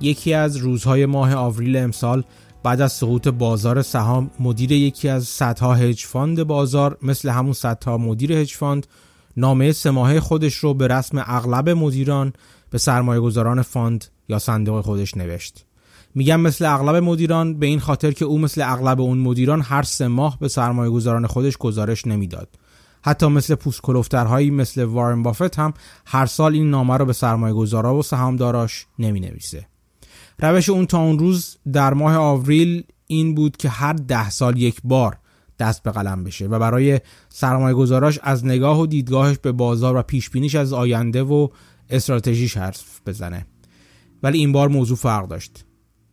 یکی از روزهای ماه آوریل امسال بعد از سقوط بازار سهام مدیر یکی از صدها hedge fund بازار مثل همون صدها مدیر hedge fund نامه سه ماهه خودش رو به رسم اغلب مدیران به سرمایه گذاران fund یا صندوق خودش نوشت میگم مثل اغلب مدیران به این خاطر که او مثل اغلب اون مدیران هر سه ماه به سرمایه گذاران خودش گزارش نمی‌داد حتی مثل پوست کلفت‌ترهایی مثل وارن بافت هم هر سال این نامه رو به سرمایه گذارا و سهامداراش نمی نویسه. روش اون تا اون روز در ماه آوریل این بود که هر ده سال یک بار دست به قلم بشه و برای سرمایه گذاراش از نگاه و دیدگاهش به بازار و پیش بینیش از آینده و استراتژیش حرف بزنه. ولی این بار موضوع فرق داشت.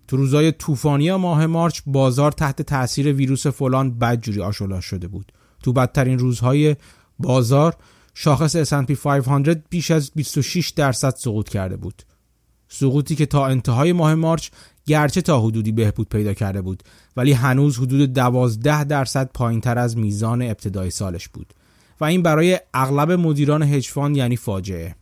تو روزای طوفانی ماه مارچ بازار تحت تاثیر ویروس فلان بدجوری آشولا شده بود. تو بدترین روزهای بازار شاخص S&P 500 بیش از 26 درصد سقوط کرده بود. سقوطی که تا انتهای ماه مارچ گرچه تا حدودی بهبود پیدا کرده بود ولی هنوز حدود 12 درصد پایین تر از میزان ابتدای سالش بود و این برای اغلب مدیران هج یعنی فاجعه.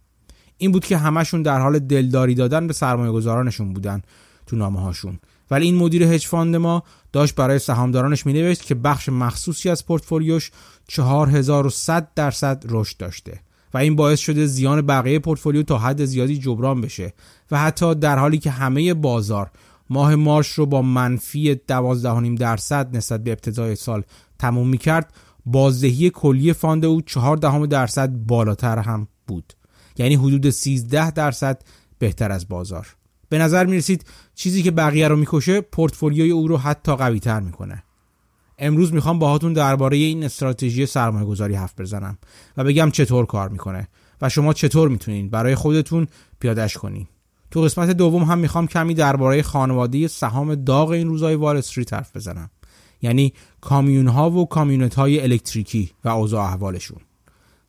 این بود که همشون در حال دلداری دادن به سرمایه گذارانشون بودن تو نامه هاشون ولی این مدیر هج فاند ما داشت برای سهامدارانش مینوشت که بخش مخصوصی از پورتفولیوش 4100 درصد رشد داشته. و این باعث شده زیان بقیه پورتفولیو تا حد زیادی جبران بشه و حتی در حالی که همه بازار ماه March رو با منفی 12.5 درصد نسبت به ابتدای سال تموم می کرد بازدهی کلی fund او 4 دهم درصد بالاتر هم بود. یعنی حدود 13 درصد بهتر از بازار. به نظر می رسید چیزی که بقیه رو می‌کشه پورتفولیوی او رو حتی قوی تر می‌کنه. امروز می‌خوام باهاتون درباره این استراتژی سرمایه گذاری حرف بزنم و بگم چطور کار می‌کنه و شما چطور می‌تونین برای خودتون پیادش کنین. تو قسمت دوم هم می‌خوام کمی درباره خانواده سهام داغ این روزای وال استریت حرف بزنم. یعنی کامیون ها و کامیونت های الکتریکی و اوضاع احوالشون.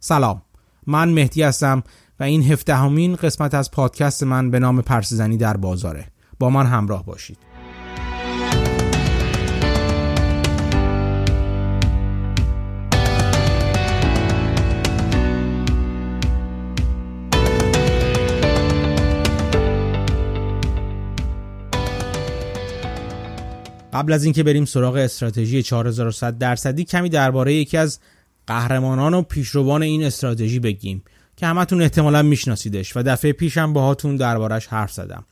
سلام من مهدی هستم و این هفدهمین قسمت از پادکست من به نام پرسزنی در بازاره. با من همراه باشید. قبل از اینکه بریم سراغ استراتژی 4100 درصدی کمی درباره یکی از قهرمانان و پیشروان این استراتژی بگیم که همتون احتمالا میشناسیدش و دفعه پیشم باهاتون دربارش حرف زدم.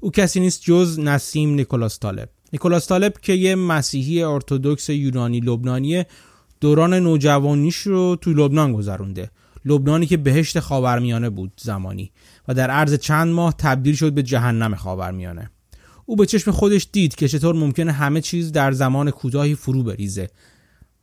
او کسی نیست جز نسیم نیکولاس طالب. نیکولاس طالب که یه مسیحی ارتودکس یونانی لبنانی دوران نوجوانیش رو تو لبنان گذرونده. لبنانی که بهشت خاورمیانه بود زمانی و در عرض چند ماه تبدیل شد به جهنم خاورمیانه. او به چشم خودش دید که چطور ممکنه همه چیز در زمان کوتاهی فرو بریزه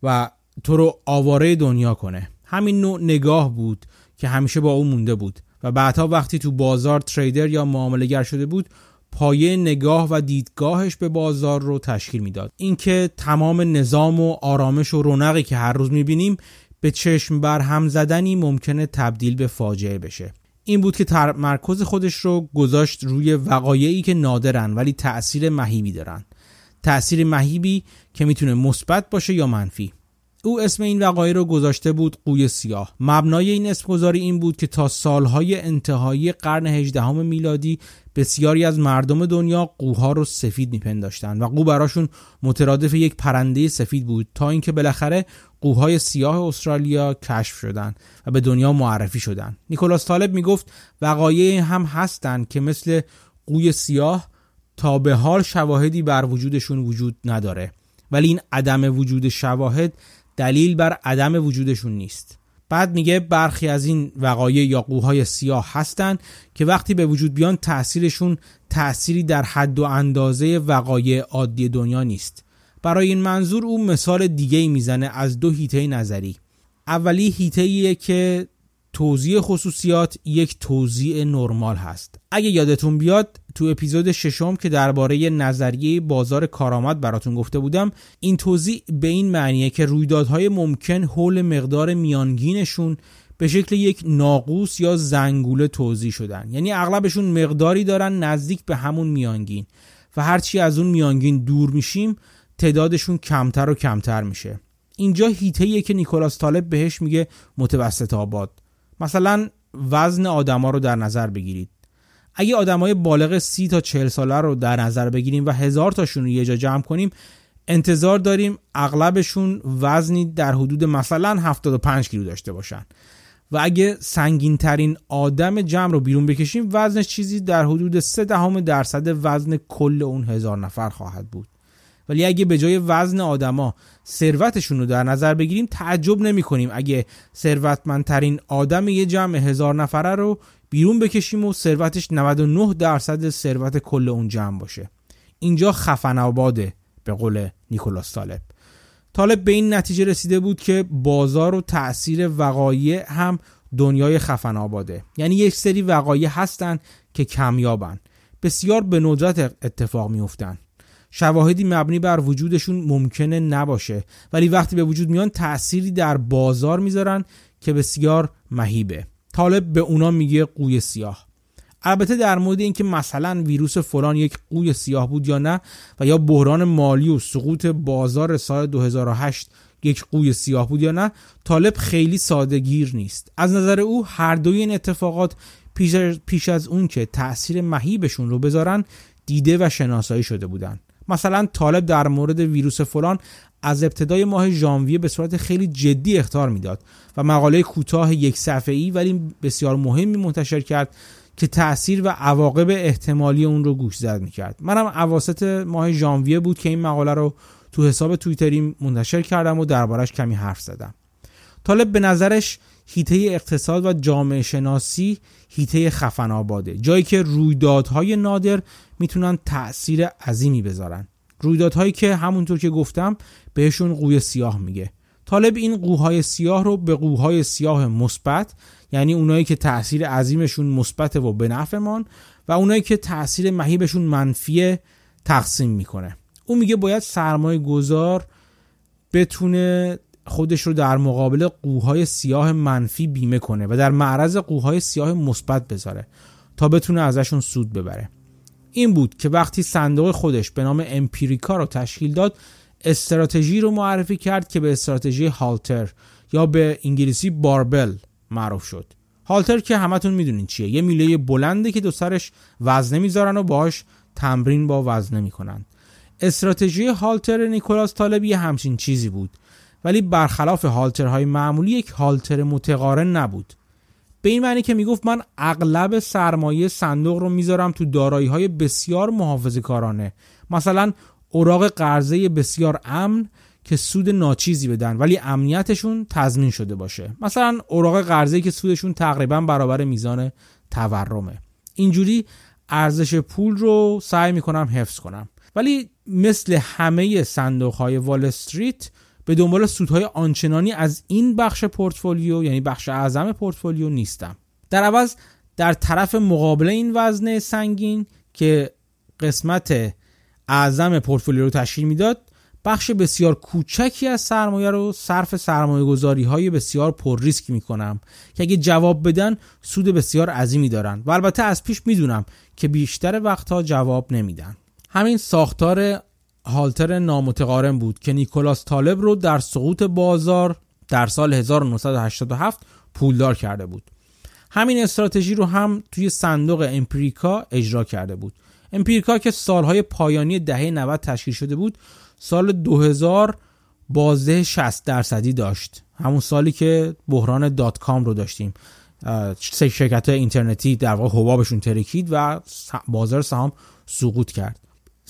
و تو رو آواره دنیا کنه. همین نوع نگاه بود که همیشه با او مونده بود و بعدها وقتی تو بازار تریدر یا معاملهگر شده بود پایه نگاه و دیدگاهش به بازار رو تشکیل می‌داد. اینکه تمام نظام و آرامش و رونقی که هر روز می‌بینیم به چشم بر هم زدنی ممکنه تبدیل به فاجعه بشه. این بود که تمرکز خودش رو گذاشت روی وقایعی که نادرن ولی تأثیر مهیبی دارن. تأثیر مهیبی که می‌تونه مثبت باشه یا منفی. او اسم این وقایع رو گذاشته بود قوی سیاه. مبنای این اسم گذاری این بود که تا سالهای انتهایی قرن هجدهم میلادی بسیاری از مردم دنیا قوها رو سفید میپنداشتن و قو براشون مترادف یک پرنده سفید بود تا اینکه بالاخره قوهای سیاه استرالیا کشف شدن و به دنیا معرفی شدن. نیکولاس طالب می‌گفت وقایع هم هستند که مثل قوی سیاه تا به حال شواهدی بر وجودشون وجود نداره. ولی این عدم وجود شواهد دلیل بر عدم وجودشون نیست. بعد میگه برخی از این وقایع یا قوهای سیاه هستن که وقتی به وجود بیان تاثیرشون تأثیری در حد و اندازه وقایع عادی دنیا نیست. برای این منظور او مثال دیگه می‌زنه از دو هیته نظری. اولی هیته که توضیح خصوصیات یک توضیح نرمال هست. اگه یادتون بیاد تو اپیزود ششم که درباره نظریه بازار کارآمد براتون گفته بودم این توضیح به این معنیه که رویدادهای ممکن حول مقدار میانگینشون به شکل یک ناقوس یا زنگوله توضیح شدن. یعنی اغلبشون مقداری دارن نزدیک به همون میانگین و هرچی از اون میانگین دور میشیم تعدادشون کمتر و کمتر میشه. اینجا هیته که نیکولاس طالب بهش میگه متوسط آباد. مثلا وزن آدما رو در نظر بگیرید. اگه آدمای بالغ سی تا چهل ساله رو در نظر بگیریم و هزار تاشون رو یه جا جمع کنیم انتظار داریم اغلبشون وزنی در حدود مثلا 75 کیلو داشته باشن. و اگه سنگین ترین آدم جمع رو بیرون بکشیم وزنش چیزی در حدود 3 دهم درصد وزن کل اون هزار نفر خواهد بود. ولی اگه به جای وزن آدما ثروتشون رو در نظر بگیریم تعجب نمی کنیم اگه ثروتمندترین آدم یه جمع هزار نفره رو بیرون بکشیم و ثروتش 99 درصد ثروت کل اون جمع باشه. اینجا خفن آباده به قول نیکولاس طالب. طالب به این نتیجه رسیده بود که بازار و تاثیر وقایع هم دنیای خفن آباده. یعنی یک سری وقایع هستن که کمیابن. بسیار به ندرت اتفاق میفتن شواهدی مبنی بر وجودشون ممکنه نباشه. ولی وقتی به وجود میان تأثیری در بازار می‌ذارن که بسیار مهیبه. طالب به اونا میگه قوی سیاه. البته در مورد اینکه مثلا ویروس فلان یک قوی سیاه بود یا نه و یا بحران مالی و سقوط بازار سال 2008 یک قوی سیاه بود یا نه طالب خیلی سادگیر نیست. از نظر او هر دوی این اتفاقات پیش, از اون که تاثیر مهیبشون رو بذارن دیده و شناسایی شده بودن. مثلا طالب در مورد ویروس فلان از ابتدای ماه ژانویه به صورت خیلی جدی اختار می‌داد و مقاله کوتاه یک صفحه‌ای ولی بسیار مهمی منتشر کرد که تاثیر و عواقب احتمالی اون رو گوش زد می‌کرد. منم اواسط ماه ژانویه بود که این مقاله رو تو حساب توییتری منتشر کردم و دربارش کمی حرف زدم. طالب به نظرش هیته اقتصاد و جامعه شناسی هیته خفن آباده جایی که رویدادهای نادر می‌تونن تأثیر عظیمی بذارن. رویدادهایی که همونطور که گفتم بهشون قوی سیاه میگه. طالب این قوهای سیاه رو به قوهای سیاه مثبت یعنی اونایی که تاثیر عظیمشون مثبت و به نفعمان و اونایی که تاثیر مهیبشون منفی تقسیم می‌کنه. او میگه باید سرمایه گذار بتونه خودش رو در مقابل قوهای سیاه منفی بیمه کنه و در معرض قوهای سیاه مثبت بذاره تا بتونه ازشون سود ببره. این بود که وقتی صندوق خودش به نام امپیریکا رو تشکیل داد استراتژی رو معرفی کرد که به استراتژی هالتر یا به انگلیسی باربل معروف شد. هالتر که همتون می‌دونین چیه؟ یه میله بلنده که دو سرش وزنه می‌ذارن و باهاش تمرین با وزنه می‌کنن. استراتژی هالتر نیکولاس طالب یه همچین چیزی بود. ولی برخلاف هالترهای معمولی یک هالتر متقارن نبود. به این معنی که می‌گفت من اغلب سرمایه صندوق رو می‌ذارم تو دارایی های بسیار محافظه کارانه مثلا اوراق قرضه بسیار امن که سود ناچیزی بدن ولی امنیتشون تضمین شده باشه. مثلا اوراق قرضه که سودشون تقریبا برابر میزان تورمه. اینجوری ارزش پول رو سعی می‌کنم حفظ کنم. ولی مثل همه صندوق های وال استریت به دنبال سودهای آنچنانی از این بخش پورتفولیو یعنی بخش اعظم پورتفولیو نیستم. در عوض در طرف مقابل این وزنه سنگین که قسمت اعظم پورتفولیو رو تشکیل می‌داد بخش بسیار کوچکی از سرمایه رو صرف سرمایه گذاری های بسیار پر ریسک می کنم که اگه جواب بدن سود بسیار عظیمی دارن. و البته از پیش می‌دونم که بیشتر وقتها جواب نمیدن. همین ساختار هالتر نامتقارن بود که نیکولاس طالب رو در سقوط بازار در سال 1987 پولدار کرده بود. همین استراتژی رو هم توی صندوق امپریکا اجرا کرده بود. امپریکا که سالهای پایانی دهه 90 تشکیل شده بود سال 2000 بازده 60 درصدی داشت. همون سالی که بحران دات کام رو داشتیم. شرکت اینترنتی در واقع حبابشون ترکید و بازار سهام سقوط کرد.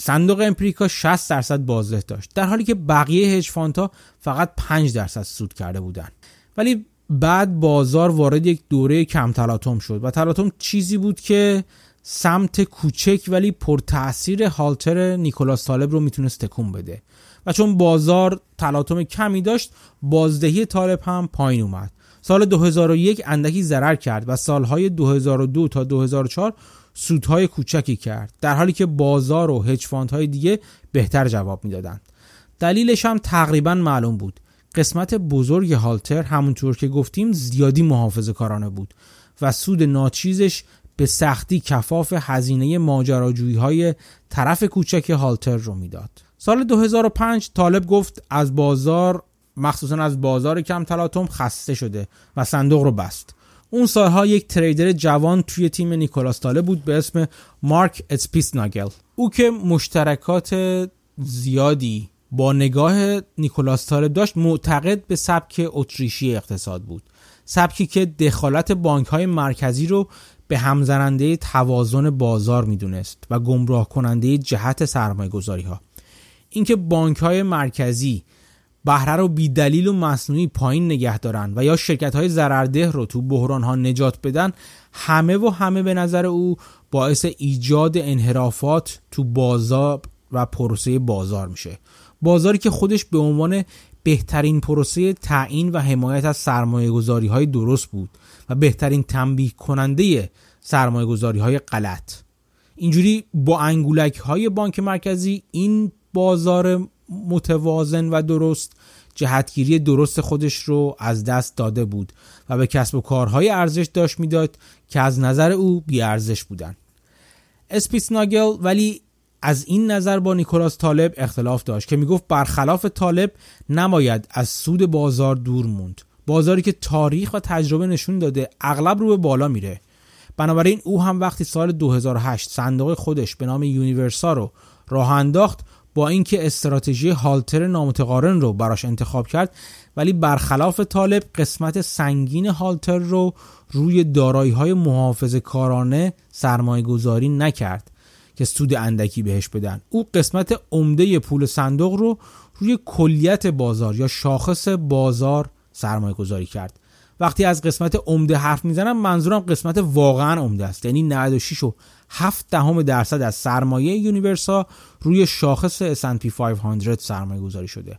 صندوق امپریکا 60 درصد بازده داشت در حالی که بقیه هج ها فقط 5 درصد سود کرده بودند ولی بعد بازار وارد یک دوره کم تلاطم شد و تلاطم چیزی بود که سمت کوچک ولی پر تاثیر هالتر نیکولاس طالب رو می‌تونست تکون بده. و چون بازار تلاطم کمی داشت بازدهی طالب هم پایین اومد. سال 2001 اندکی ضرر کرد و سالهای 2002 تا 2004 سودهای کوچکی کرد در حالی که بازار و هج های دیگه بهتر جواب می‌دادند دلیلش هم تقریبا معلوم بود قسمت بزرگ هالتر همونطور که گفتیم زیادی محافظه کارانه بود و سود ناچیزش به سختی کفاف هزینه ماجراجویی های طرف کوچک هالتر رو می‌داد. سال 2005 طالب گفت از بازار مخصوصا از بازار کم تلاطم خسته شده و صندوق رو بست. اون سالها یک trader جوان توی تیم نیکولاس طالب بود به اسم مارک اسپیس ناگل او که مشترکات زیادی با نگاه نیکولاس طالب داشت معتقد به سبک اتریشی اقتصاد بود. سبکی که دخالت بانک های مرکزی رو به همزننده توازن بازار می‌دونست و گمراه کننده جهت سرمایه گذاری ها اینکه بانک های مرکزی بهره رو بی دلیل و مصنوعی پایین نگه دارن و یا شرکت های ضررده رو تو بحران ها نجات بدن همه و همه به نظر او باعث ایجاد انحرافات تو بازار و پروسه بازار میشه. بازاری که خودش به عنوان بهترین پروسه تعیین و حمایت از سرمایه گذاری های درست بود و بهترین تنبیه کننده سرمایه گذاری های غلط. اینجوری با انگولک های بانک مرکزی این بازار متوازن و درست جهتگیری درست خودش رو از دست داده بود و به کسب و کارهای ارزش داشت می‌داد که از نظر او بی ارزش بودن. اسپیس ناگل ولی از این نظر با نیکولاس طالب اختلاف داشت که می‌گفت برخلاف طالب نماید از سود بازار دور موند. بازاری که تاریخ و تجربه نشون داده اغلب رو به بالا میره. بنابراین او هم وقتی سال 2008 صندوق خودش به نام یونیورسا رو راه انداخت با اینکه استراتژی هالتر نامتقارن رو براش انتخاب کرد ولی برخلاف طالب قسمت سنگین هالتر رو روی دارایی های محافظ کارانه سرمایه گذاری نکرد که سود اندکی بهش بدن. او قسمت عمده پول صندوق رو روی کلیت بازار یا شاخص بازار سرمایه گذاری کرد. وقتی از قسمت عمده حرف می‌زنم منظورم قسمت واقعا عمده است. یعنی 96 و 7 دهم درصد از سرمایه یونیورسا روی شاخص S&P 500 سرمایه گذاری شده.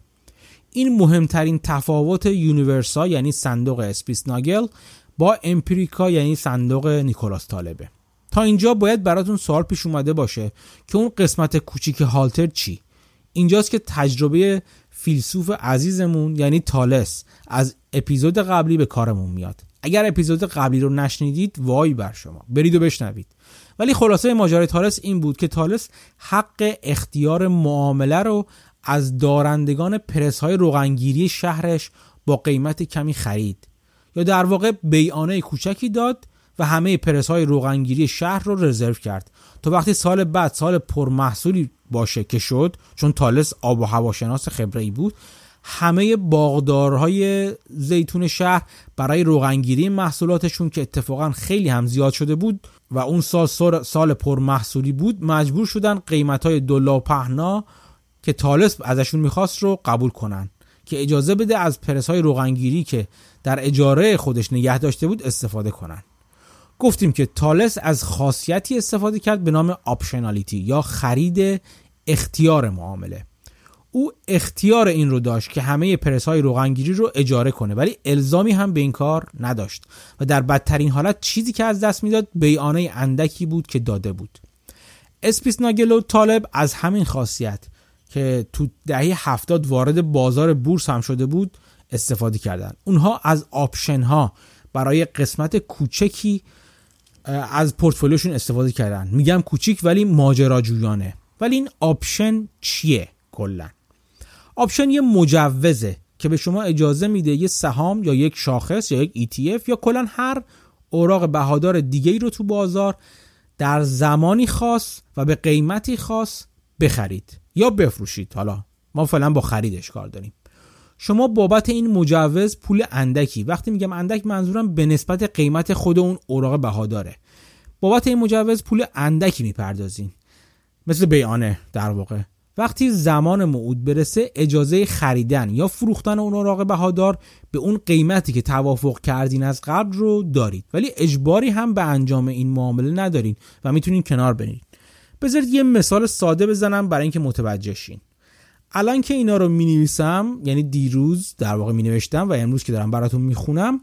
این مهمترین تفاوت یونیورسا یعنی صندوق اسپیس ناگل با امپریکا یعنی صندوق نیکولاس طالبه. تا اینجا باید براتون سوال پیش اومده باشه که اون قسمت کوچیک هالتر چی؟ اینجاست که تجربه فیلسوف عزیزمون یعنی تالس از اپیزود قبلی به کارمون میاد. اگر اپیزود قبلی رو نشنیدید وای بر شما. برید و بشنوید. ولی خلاصه ماجرای تالس این بود که تالس حق اختیار معامله رو از دارندگان پرس های روغنگیری شهرش با قیمت کمی خرید. یا در واقع بیانه کوچکی داد و همه پرس های روغنگیری شهر رو رزرو کرد. تا وقتی سال بعد سال پرمحصولی باشه که شد چون تالس آب و هواشناس خبره ای بود. همه باغدارهای زیتون شهر برای روغنگیری محصولاتشون که اتفاقا خیلی هم زیاد شده بود و اون سال سال پرمحصولی بود مجبور شدن قیمت های دلا پهنا که تالس ازشون می‌خواست رو قبول کنن. که اجازه بده از پرس های روغنگیری که در اجاره خودش نگه داشته بود استفاده کنن. گفتیم که تالس از خاصیتی استفاده کرد به نام optionality یا خرید اختیار معامله. او اختیار این رو داشت که همه پرس های روغنگیری رو اجاره کنه ولی الزامی هم به این کار نداشت و در بدترین حالت چیزی که از دست می‌داد بیانه اندکی بود که داده بود. اسپیس ناگل و طالب از همین خاصیت که تو دهه هفتاد وارد بازار بورس هم شده بود استفاده کردن. اونها از option ها برای قسمت کوچکی از پورتفولیوشون استفاده کردن. میگم کوچیک ولی ماجراجویانه. ولی این option چیه کلا؟ option یه مجوزه که به شما اجازه میده یه سهام یا یک شاخص یا یک ETF یا کلا هر اوراق بهادار دیگه ای رو تو بازار در زمانی خاص و به قیمتی خاص بخرید یا بفروشید. حالا ما فعلا با خریدش کار داریم. شما بابت این مجوز پول اندکی. وقتی میگم اندک منظورم به نسبت قیمت خود اون اوراق بهاداره. بابت این مجوز پول اندکی می‌پردازین. مثل بیانه در واقع. وقتی زمان موعود برسه اجازه خریدن یا فروختن اون اوراق بهادار به اون قیمتی که توافق کردین از قبل رو دارید. ولی اجباری هم به انجام این معامله ندارین و می‌تونین کنار برید بذارید یه مثال ساده بزنم برای اینکه متوجه شین. الان که اینا رو می نویسم یعنی دیروز در واقع می نوشتم و امروز که دارم براتون می خونم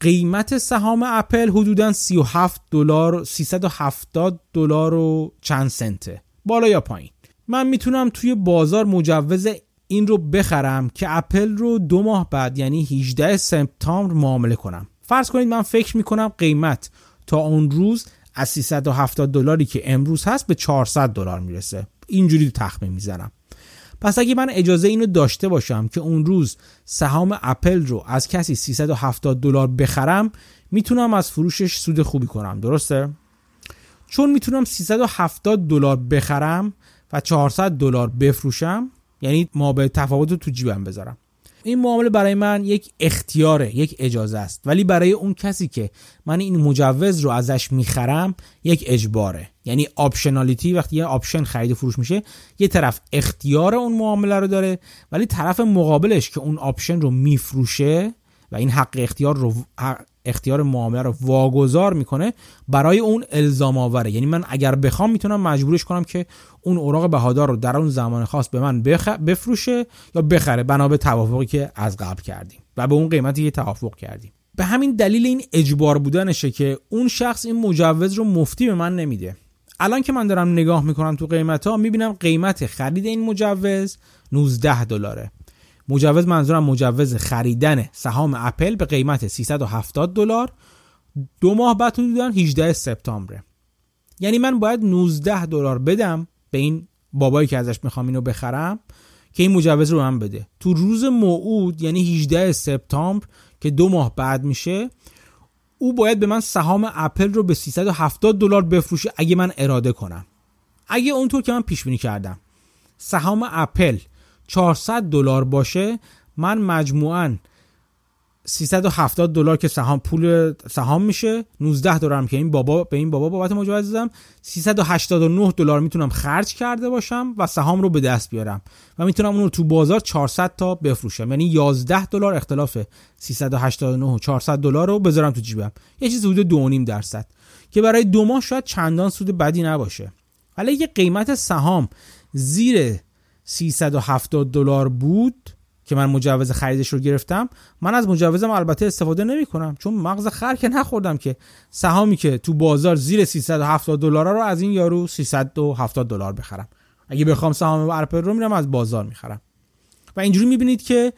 قیمت سهام اپل حدودا 37 دلار 370 دلار و چند سنته. بالا یا پایین. من می‌تونم توی بازار مجوز این رو بخرم که اپل رو دو ماه بعد یعنی 18 سپتامبر معامله کنم. فرض کنید من فکر می‌کنم قیمت تا اون روز از 370 دلاری که امروز هست به 400 دلار می‌رسه. اینجوری تخمین می‌زنم. پس اگه من اجازه اینو داشته باشم که اون روز سهام اپل رو از کسی 370 دلار بخرم می‌تونم از فروشش سود خوبی کنم. درسته؟ چون می‌تونم 370 دلار بخرم و 400 دلار بفروشم یعنی ما به تفاوت رو تو جیبم بذارم. این معامله برای من یک اختیاره یک اجازه است. ولی برای اون کسی که من این مجوز رو ازش می‌خرم یک اجباره. یعنی optionality وقتی یه option خرید فروش میشه یه طرف اختیار اون معامله رو داره ولی طرف مقابلش که اون option رو میفروشه و این حق اختیار رو اختیار معامله رو واگذار می‌کنه برای اون الزام آوره. یعنی من اگر بخوام می‌تونم مجبورش کنم که اون اوراق بهادار رو در اون زمان خاص به من بخ... بفروشه یا بخره بنا به توافقی که از قبل کردیم و به اون قیمتی که توافق کردیم. به همین دلیل این اجبار بودنشه که اون شخص این مجوز رو مفتی به من نمیده. الان که من دارم نگاه می‌کنم تو قیمت ها می‌بینم قیمت خرید این مجوز 19 دلاره. مجوز منظورم مجوز خریدن سهام اپل به قیمت 370 دلار. دو ماه بعد حدودا 18 سپتامبر یعنی من باید 19 دلار بدم به این بابایی که ازش می‌خوام اینو بخرم که این مجوز رو من بده. تو روز موعود یعنی 18 سپتامبر که دو ماه بعد میشه او باید به من سهام اپل رو به 370 دلار بفروشه اگه من اراده کنم. اگه اونطور که من پیش بینی کردم سهام اپل 400 دلار باشه من مجموعاً 370 دلار که سهام پول سهام میشه 19 دلارم که این بابا به این بابا بابت مجوز دادم. 389 دلار می‌تونم خرج کرده باشم و سهام رو به دست بیارم و می‌تونم اون رو تو بازار 400 تا بفروشم. یعنی 11 دلار اختلاف 389 و 400 دلار رو بذارم تو جیبم. یه چیز حدود 2.5 درصد که برای دو ماه شاید چندان سود بدی نباشه. ولی یه قیمت سهام زیر 370 دلار بود که من مجوز خریدش رو گرفتم. من از مجوزم البته استفاده نمی کنم چون مغز خر که نخوردم که. سهامی که تو بازار زیر 370 دلار رو از این یارو 370 دلار بخرم. اگه بخوام سهام ارپل رو میرم از بازار می‌خرم. و اینجوری می‌بینید که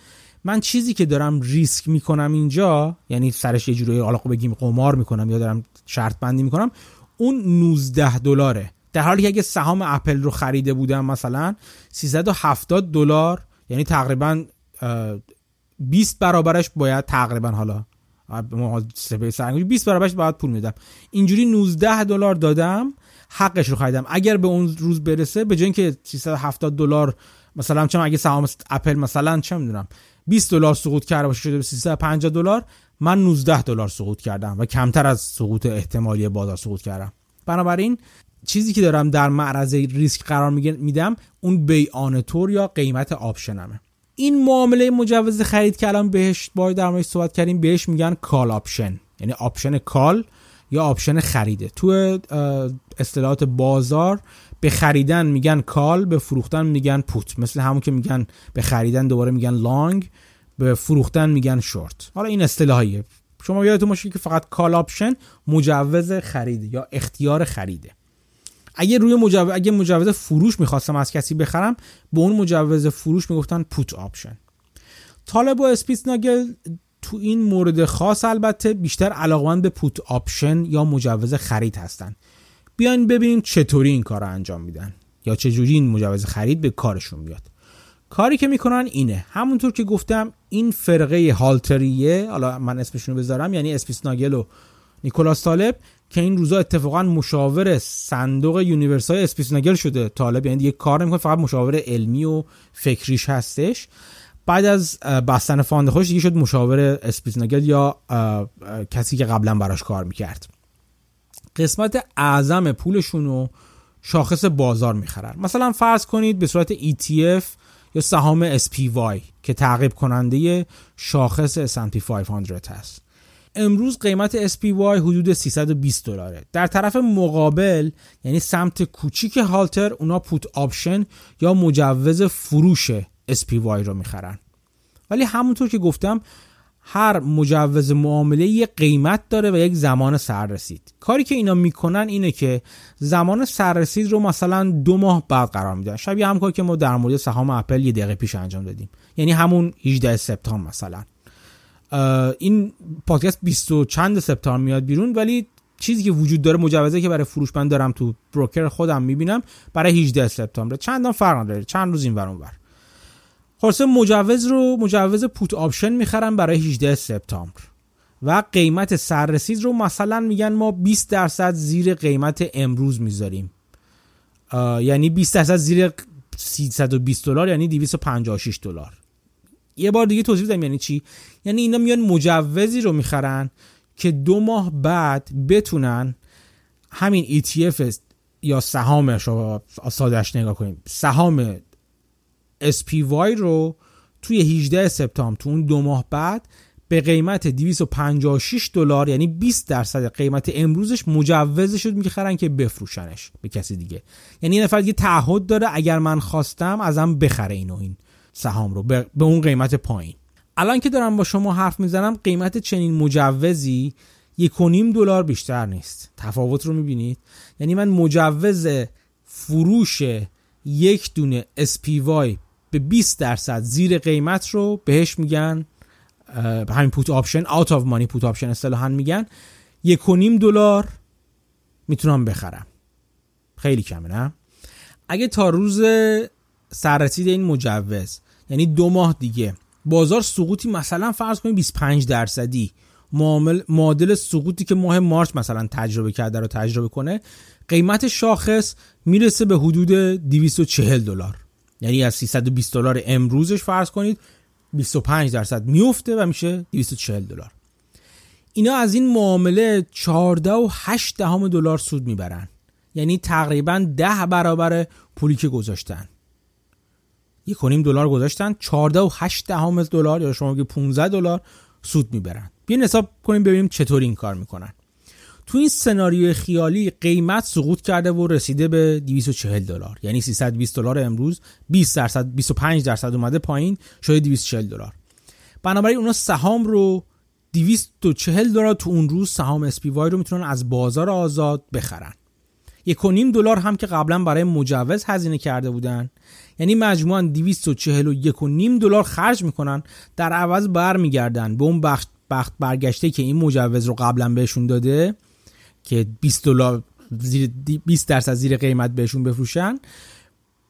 من چیزی که دارم ریسک می‌کنم اینجا یعنی سرش یه جوری حالا بگیم قمار می‌کنم یا دارم شرط بندی می‌کنم اون 19 دلاره. در حالی که اگه سهام اپل رو خریده بودم مثلا 370 دلار یعنی تقریبا 20 برابرش باید تقریبا حالا 20 برابرش باید پول میدم اینجوری 19 دلار دادم حقش رو خریدم. اگر به اون روز برسه به جای اینکه 370 دلار مثلا چون اگه سهام اپل مثلا چه می‌دونم 20 دلار سقوط کرده باشه شده به 350 دلار من 19 دلار سقوط کردم و کمتر از سقوط احتمالی بازار سقوط کردم. بنابراین چیزی که دارم در معرض ریسک قرار میدم اون بیانه تون یا قیمت option مه. این معامله مجوز خرید که الان بهش باید در موردش صحبت کردیم بهش میگن call option. یعنی option call یا آپشن خریده. تو اصطلاحات بازار به خریدن میگن call به فروختن میگن put. مثل همون که میگن به خریدن دوباره میگن long به فروختن میگن شورت. حالا این اصطلاحیه. شما یادتون باشه که فقط call option مجوز خریده یا اختیار خریده. اگه روی مجوز اگه مجوز فروش می‌خواستم از کسی بخرم به اون مجوز فروش می‌گفتن put option طالب و اسپیس ناگل تو این مورد خاص البته بیشتر علاقمند به put option یا مجوز خرید هستن. بیاین ببینیم چطوری این کار رو انجام میدن یا چجوری این مجوز خرید به کارشون بیاد کاری که می‌کنن اینه. همونطور که گفتم این فرقه هالتریه حالا من اسمشون رو بذارم یعنی اسپیس ناگل و نیکولاس طالب که این روزا اتفاقا مشاور صندوق یونیورسای اسپیسناگل شده. طالب یعنی یک کار نمی‌کنه فقط مشاور علمی و فکریش هستش. بعد از بستن fund خودش دیگه شد مشاور اسپیسناگل یا کسی که قبلا براش کار می‌کرد. قسمت اعظم پولشون رو شاخص بازار می‌خرن. مثلا فرض کنید به صورت ETF یا سهام SPY که تعقیب کننده شاخص S&P 500 هست. امروز قیمت SPY حدود 320 دلاره. در طرف مقابل یعنی سمت کوچیک هالتر اونا پوت آپشن یا مجوز فروش SPY رو می‌خرن. ولی همونطور که گفتم هر مجوز معامله یک قیمت داره و یک زمان سررسید. کاری که اینا می‌کنن اینه که زمان سررسید رو مثلا دو ماه بعد قرار میدن. شبیه هم کاری که ما در مورد سهام اپل یه دقیقه پیش انجام دادیم. یعنی همون 18 سپتامبر مثلا. این پادکست 20 و چند سپتامبر میاد بیرون ولی چیزی که وجود داره مجوزه که برای فروش من دارم تو بروکر خودم می‌بینم برای 18 سپتامبر. چندان فرق نداره. چند روز این ور. خلاصه مجوز رو مجوز put option می‌خرن برای 18 سپتامبر. و قیمت سررسید رو مثلا میگن ما 20 درصد زیر قیمت امروز می‌ذاریم. یعنی 20 درصد زیر 320 دلار یعنی 256 دلار. یه بار دیگه توضیح بدم یعنی چی. یعنی اینا میان مجوزی رو می‌خرن که دو ماه بعد بتونن همین ETF یا سهامش رو سادش نگاه کنیم. سهام SPY رو توی 18 سپتامبر تو اون دو ماه بعد به قیمت 256 دلار یعنی 20 درصد قیمت امروزش مجوزش رو می‌خرن که بفروشنش به کسی دیگه. یعنی این نفر دیگه تعهد داره اگر من خواستم ازم بخره اینو این سهام رو به اون قیمت پایین. الان که دارم با شما حرف می‌زنم قیمت چنین مجوزی یک و نیم دلار بیشتر نیست. تفاوت رو می‌بینید؟ یعنی من مجوز فروش یک دونه SPY به 20 درصد زیر قیمت رو بهش میگن همین put option out of money put option اصطلاحا میگن. یک و نیم دلار می‌تونم بخرم. خیلی کمه نه؟ اگه تا روز سررسید این مجوز. یعنی دو ماه دیگه. بازار سقوطی مثلا فرض کنیم 25 درصدی. معامل معادل سقوطی که ماه مارچ مثلا تجربه کرده رو تجربه کنه قیمت شاخص می‌رسه به حدود 240 دلار. یعنی از 320 دلار امروزش فرض کنید 25 درصد میفته و میشه 240 دلار. اینا از این معامله 14 و 8 دهم دلار سود می‌برن. یعنی تقریبا 10 برابر پولی که گذاشتن. یک دلار گذاشتن 14 و 8 دهم دلار یا شما که 15 دلار سود می‌برن. بیاین حساب کنیم ببینیم چطور این کار می‌کنن. تو این سناریو خیالی قیمت سقوط کرده و رسیده به 240 دلار. یعنی 320 دلار امروز 20 درصد 25 درصد اومده پایین شده 240 دلار. بنابراین اونا سهام رو 240 دلار تو اون روز سهام اسپی وای رو می‌تونن از بازار آزاد بخرن. یک و نیم دلار هم که قبلا برای مجوز هزینه کرده بودن. یعنی مجموعا 241 و نیم دلار خرج می‌کنن در عوض برمیگردن. به اون بخت, بخت برگشته که این مجوز رو قبلا بهشون داده که 20 دلار 20 درصد زیر قیمت بهشون بفروشن.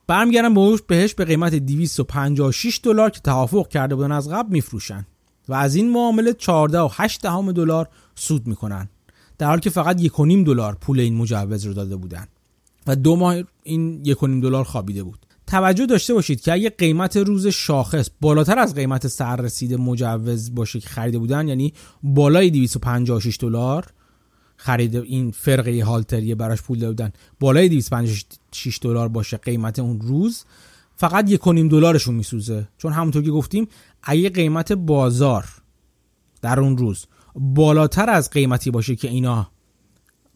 برمیگردن بهش به قیمت 256 دلار که توافق کرده بودن از قبل میفروشن. و از این معامله 14 و 8 دهم دلار سود می‌کنن. در حالی که فقط 1.5 دلار پول این مجوز رو داده بودن. و دو ماه این 1.5 دلار خوابیده بود. توجه داشته باشید که اگه قیمت روز شاخص بالاتر از قیمت سررسید مجوز باشه که خریده بودن یعنی بالای 256 دلار خرید این فرقه هالتریه براش پول دادن بالای 256 دلار باشه قیمت اون روز فقط یک دلارشون میسوزه. چون همونطور که گفتیم اگه قیمت بازار در اون روز بالاتر از قیمتی باشه که اینا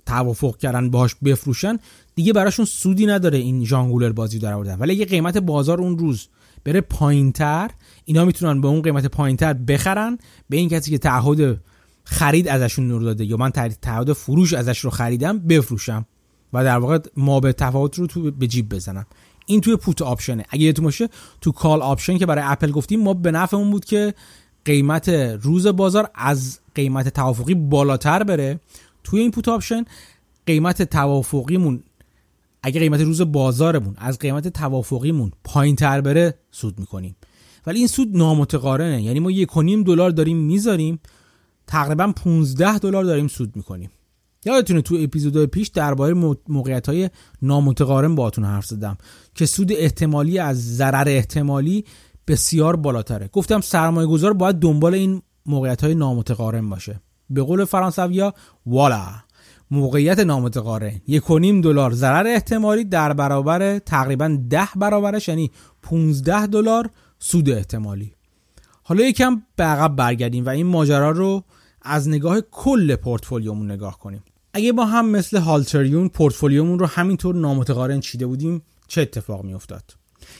توافق کردن باش بفروشن دیگه براشون سودی نداره این ژانگولر بازی در آوردن. ولی اگه قیمت بازار اون روز بره پایینتر اینا می‌تونن به اون قیمت پایینتر بخرن به این کسی که تعهد خرید ازشون نور داده یا من تعهد فروش ازش رو خریدم بفروشم و در واقع مابه‌التفاوت رو تو به جیب بزنم. این توی put option ه. اگه یادتون باشه تو call option که برای اپل گفتیم ما به نفعمون بود که قیمت روز بازار از قیمت توافقی بالاتر بره. توی این put option قیمت توافقیمون اگه قیمت روز بازارمون از قیمت توافقیمون پایین تر بره سود می‌کنیم. ولی این سود نامتقارنه. یعنی ما یک دلار داریم می‌ذاریم تقریبا 15 دلار داریم سود می‌کنیم. یادتونه تو اپیزودهای پیش درباره موقعیت های نامتقارن باهاتون حرف زدم که سود احتمالی از ضرر احتمالی بسیار بالاتره. گفتم سرمایه گذار باید دنبال این موقعیت های نامتقارن باشه. به قول فرانسویا والا! موقعیت نامتقارن. یک دلار ضرر احتمالی در برابر تقریبا ده برابرش یعنی 15 دلار سود احتمالی. حالا یکم به عقب برگردیم و این ماجرا رو از نگاه کل پورتفولیومون نگاه کنیم. اگه با هم مثل هالتریون پورتفولیومون رو همینطور نامتقارن چیده بودیم چه اتفاق می افتاد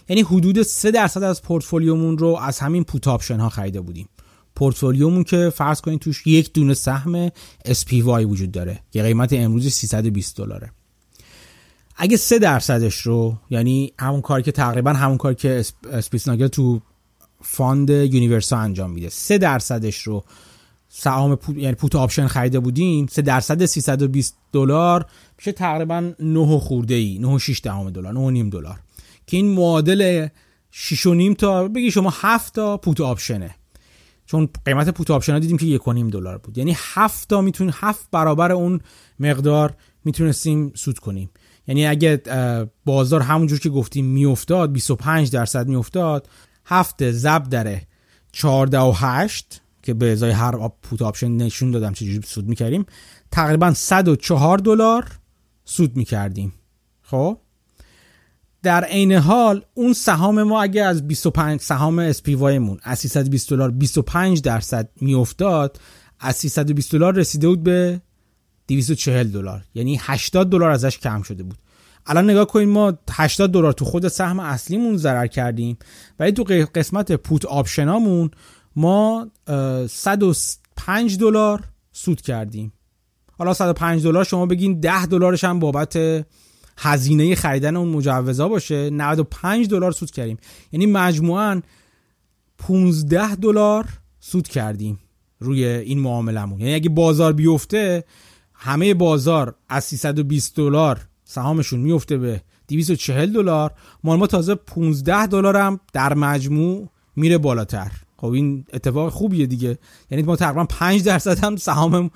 یعنی حدود 3 درصد از پورتفولیومون رو از همین put option ها خریده بودیم. پورتفولیومون که فرض کنید توش یک دونه سهم SPY وجود داره. که قیمت امروز 320 دلاره. اگه 3 درصدش رو یعنی همون کاری که تقریبا همون کاری که اسپیتزناگل تو fund یونیورسا انجام میده. 3 درصدش رو سهام put یعنی put option خریده بودیم 3 درصد 320 دلار میشه تقریبا 9 خورده ای 9 6 دهم دلار 9 نیم دلار. که این معادل 6 و نیم تا بگی شما 7 تا put option ه. چون قیمت put option دیدیم که یک نیم دلار بود. یعنی 7 تا می‌تونیم 7 برابر اون مقدار می‌تونستیم سود کنیم. یعنی اگه بازار همونجور که گفتیم میافتاد 25 درصد میافتاد هفت ضرب در 14 و 8 که به ازای هر put option نشون دادم چجوری سود می‌کردیم تقریبا 104 دلار سود می‌کردیم. خب؟ در عین حال اون سهام ما اگه از 25 سهام SPY مون از 320 دلار 25 درصد میافتاد از 320 دلار رسیده بود به 240 دلار. یعنی 80 دلار ازش کم شده بود. الان نگاه کنید ما 80 دلار تو خود سهم اصلیمون ضرر کردیم ولی تو قسمت پوت آپشنامون ما 105 دلار سود کردیم. حالا 105 دلار شما بگین 10 دلارش هم بابت هزینه خریدن اون مجوزا باشه. 95 دلار سود کردیم. یعنی مجموعا 15 دلار سود کردیم روی این معاملمون یعنی اگه بازار بیفته همه بازار از 320 دلار سهامشون میفته به 240 دلار. ما ما تازه 15 دلار هم در مجموع میره بالاتر. خب این اتفاق خوبیه دیگه. یعنی ما تقریبا 5 درصد هم سهام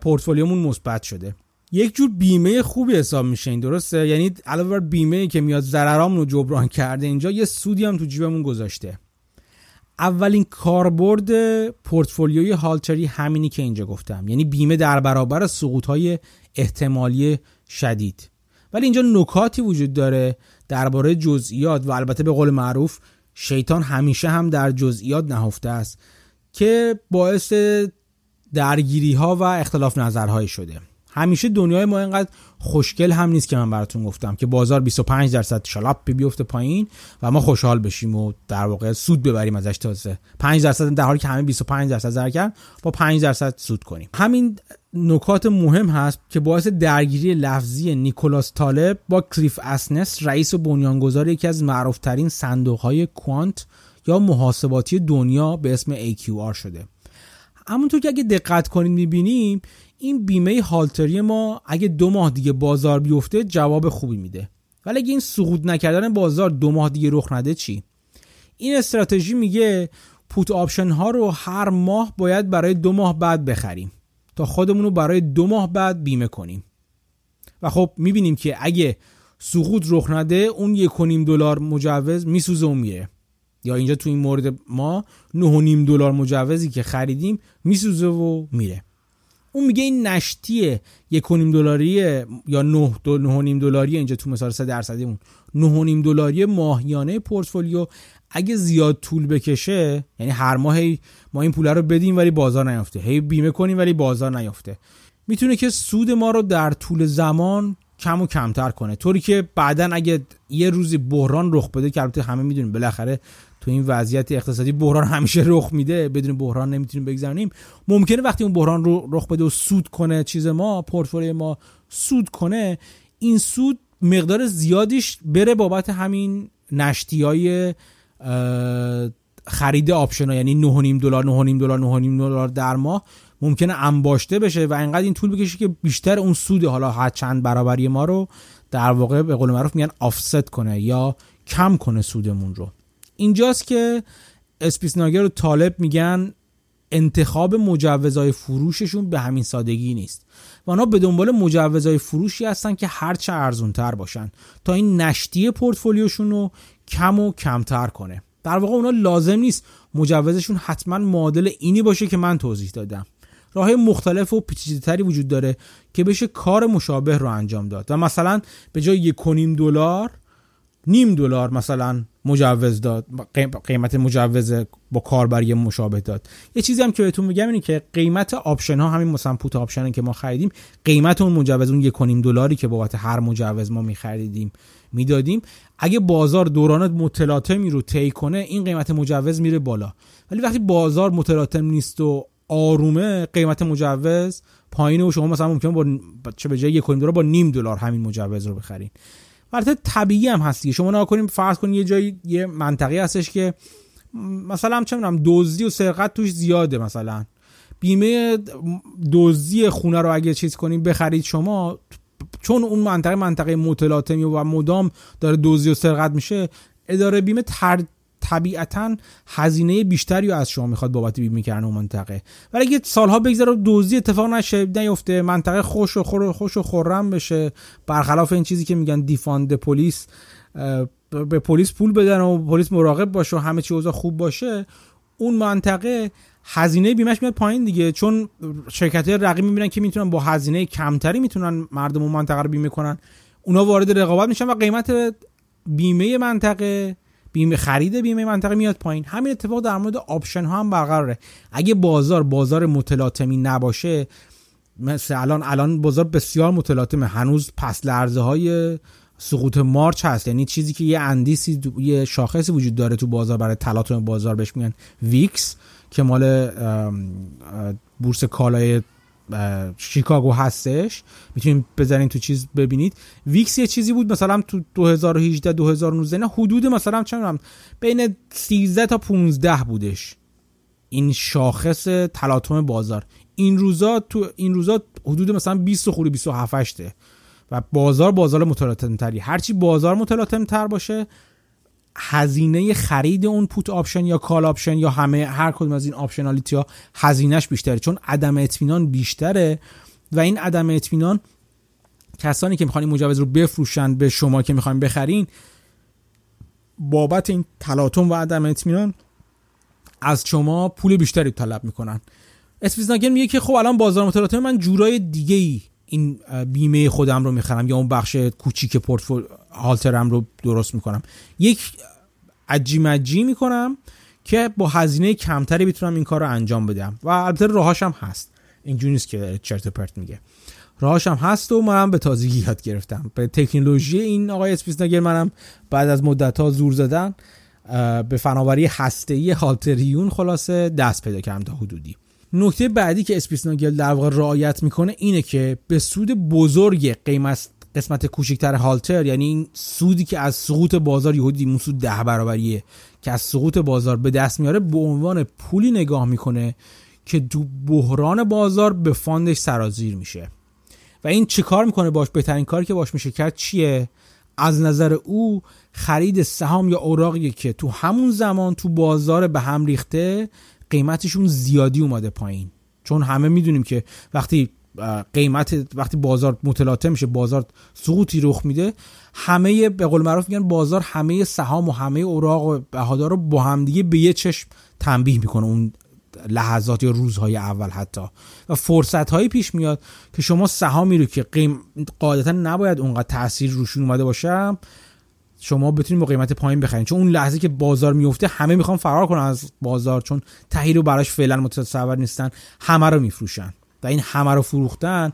پورتفولیومون مثبت شده. یک جور بیمه خوبی حساب میشه این درسته؟ یعنی علاوه بر بیمه که میاد ضررامون رو جبران کرده اینجا یه سودی هم تو جیبمون گذاشته. اولین کاربرد پورتفولیوی هالتری همینی که اینجا گفتم. یعنی بیمه در برابر سقوط های احتمالی شدید. ولی اینجا نکاتی وجود داره درباره جزئیات و البته به قول معروف شیطان همیشه هم در جزئیات نهفته است که باعث درگیری ها و اختلاف نظرهای شده. همیشه دنیای ما اینقدر خوشگل هم نیست که من براتون گفتم که بازار 25 درصد شلاپ بیفته پایین و ما خوشحال بشیم و در واقع سود ببریم ازش تازه. 5 درصد در حالی که همه 25 درصد ضرر کردن با 5 درصد سود کنیم. همین نکات مهم هست که باعث درگیری لفظی نیکولاس طالب با کلیف اسنس رئیس و بنیانگذار یکی از معروفترین صندوق های کوانت یا محاسباتی دنیا به اسم AQR شده. همونطور که اگه دقت کنید می‌بینیم این بیمه هالتری ما اگه دو ماه دیگه بازار بیفته جواب خوبی میده. ولی اگه این سقوط نکردن بازار دو ماه دیگه رخ نده چی؟ این استراتژی میگه پوت آپشن ها رو هر ماه باید برای دو ماه بعد بخریم. تا خودمون رو برای دو ماه بعد بیمه کنیم. و خب می‌بینیم که اگه سقوط رخ نده اون یک دلار مجوز میسوزه و میره. یا اینجا تو این مورد ما 9.5 دلار مجوزی که خریدیم میسوزه و میره. اون میگه این نشتی یک دلاری یا 9 دلاری اینجا تو مثال 3 درصدیمون 9 دلاری ماهیانه پورتفولیو. اگه زیاد طول بکشه یعنی هر ماه ما این پول رو بدیم ولی بازار نیافته. هی بیمه کنیم ولی بازار نیافته. می‌تونه که سود ما رو در طول زمان کم و کمتر کنه. طوری که بعدا اگه یه روزی بحران رخ بده که البته همه می‌دونیم بالاخره تو این وضعیت اقتصادی بحران همیشه رخ میده بدون بحران نمی‌تونیم بگذرونیم. ممکنه وقتی اون بحران رو رخ بده و سود کنه چیز ما پورتفولیو ما سود کنه این سود مقدار زیادیش بره بابت همین نشتی های خرید option ها. یعنی 9.5 دلار 9.5 دلار 9.5 دلار در ماه ممکنه انباشته بشه و اینقدر این طول بکشه که بیشتر اون سود حالا هر چند برابری ما رو در واقع به قول معروف میگن offset کنه یا کم کنه سودمون رو. اینجاست که اسپیسناگر و طالب میگن انتخاب مجوزهای فروششون به همین سادگی نیست. و اونا به دنبال مجوزهای فروشی هستن که هرچه ارزونتر باشن تا این نشتی پورتفولیوشون رو کم و کمتر کنه. در واقع اونا لازم نیست مجوزشون حتما معادل اینی باشه که من توضیح دادم. راه مختلف و پیچیده‌تری وجود داره که بشه کار مشابه رو انجام داد. و مثلا به جای یک دلار نیم دلار مثلا مجوز داد قیمت مجوز با کاربری مشابه داد. یه چیزی هم که بهتون میگم اینه که قیمت option ها همین مثلا put option که ما خریدیم قیمت اون مجوز اون یک دلاری که بابت هر مجوز ما میخریدیم می‌دادیم. اگه بازار دوران متلاطمی رو طی کنه این قیمت مجوز میره بالا. ولی وقتی بازار متلاطم نیست و آرومه قیمت مجوز پایینه و شما مثلا ممکنه با چه به جای یک دلار با نیم دلار همین مجوز رو بخرین. البته طبیعی هم هستی شما نگاه کنیم فرض کنید یه جایی یه منطقه هستش که مثلا چه می‌دونم دزدی و سرقت توش زیاده مثلا. بیمه دزدی خونه رو اگه چیز کنیم بخرید شما چون اون منطقه منطقه متلاطمی و مدام داره دزدی و سرقت میشه اداره بیمه تر طبیعتا هزینه بیشتری رو از شما می‌خواد بابت بیمه کردن اون منطقه. ولی اگه سالها بگذره دزدی اتفاق نشه نیفته منطقه خوش و خور خوش و خرم بشه برخلاف این چیزی که میگن defund police به پلیس پول بدن و پلیس مراقب باشه و همه چی خوب باشه اون منطقه هزینه بیمش میاد پایین دیگه. چون شرکت های رقیب می‌بینن که می‌تونن با هزینه کمتری می‌تونن مردم اون منطقه رو بیمه کنن. اونا وارد رقابت میشن و قیمت بیمه منطقه بیمه خرید بیمه منطقه میاد پایین. همین اتفاق در مورد option ها هم برقراره. اگه بازار بازار متلاطمی نباشه مثل الان الان بازار بسیار متلاطمه. هنوز پس لرزه های سقوط March هست. یعنی چیزی که یه اندیسی یه شاخصی وجود داره تو بازار برای تلاطم بازار بهش میگن VIX که مال بورس کالای شیکاگو هستش. می‌تونید بزنین تو چیز ببینید. VIX یه چیزی بود مثلا تو 2018 2019 نه حدود مثلا چه بین 13 تا 15 بودش. این شاخص تلاطم بازار. این روزا تو این روزا حدود مثلا 20 خورده‌ای 27 8 و بازار بازار متلاطم تری هرچی بازار متلاطم تر باشه هزینه خرید اون put option یا call option یا همه هر کدوم از این optionality ها هزینهش بیشتره چون عدم اطمینان بیشتره و این عدم اطمینان کسانی که می‌خوان این مجوز رو بفروشن به شما که می‌خواین بخرین بابت این تلاطم و عدم اطمینان از شما پول بیشتری طلب می‌کنن. اسپیتزناگل میگه که خب الان بازار متلاطم من جورای دیگه ای این بیمه خودم رو می‌خرم یا اون بخش کوچیک پورتفولیو هالترم رو درست می‌کنم. یک عجی مجی می‌کنم که با هزینه کمتری بتونم این کار رو انجام بدم. و البته راهاش هم هست. اینجوری نیست که چرت پرت میگه. راهاش هم هست و منم به تازگی یاد گرفتم. به تکنولوژی این آقای اسپیتزناگل منم بعد از مدت ها زور زدن به فناوری هسته‌ای هالتریون خلاصه دست پیدا کردم تا حدودی. نکته بعدی که اسپیتزناگل در واقع رعایت می‌کنه اینه که به سود بزرگ قیمت قسمت کوچکتر هالتر یعنی این سودی که از سقوط بازار یهویی اون سود ده برابریه که از سقوط بازار به دست میاره به عنوان پولی نگاه می‌کنه که تو بحران بازار به fund ش سرازیر میشه. و این چه کار می‌کنه باش؟ بهترین کاری که باش میشه کرد چیه؟ از نظر او خرید سهام یا اوراقی که تو همون زمان تو بازار به هم ریخته قیمتشون زیادی اومده پایین. چون همه می‌دونیم که وقتی قیمت وقتی بازار متلاطم میشه بازار سقوطی رخ میده همه به قول معروف میگن بازار همه سهام و همه اوراق و بهادار رو با همدیگه به یه چشم تنبیه می‌کنه اون لحظات یا روزهای اول حتی. و فرصت هایی پیش میاد که شما سهامی رو که قیم قاعدتا نباید اونقدر تاثیر روشون اومده باشه شما بتونید با قیمت پایین بخرید چون اون لحظه که بازار میفته همه می‌خوان فرار کنن از بازار چون تهیه رو براش فعلا متصور نیستن همه رو میفروشن. و این همه رو فروختن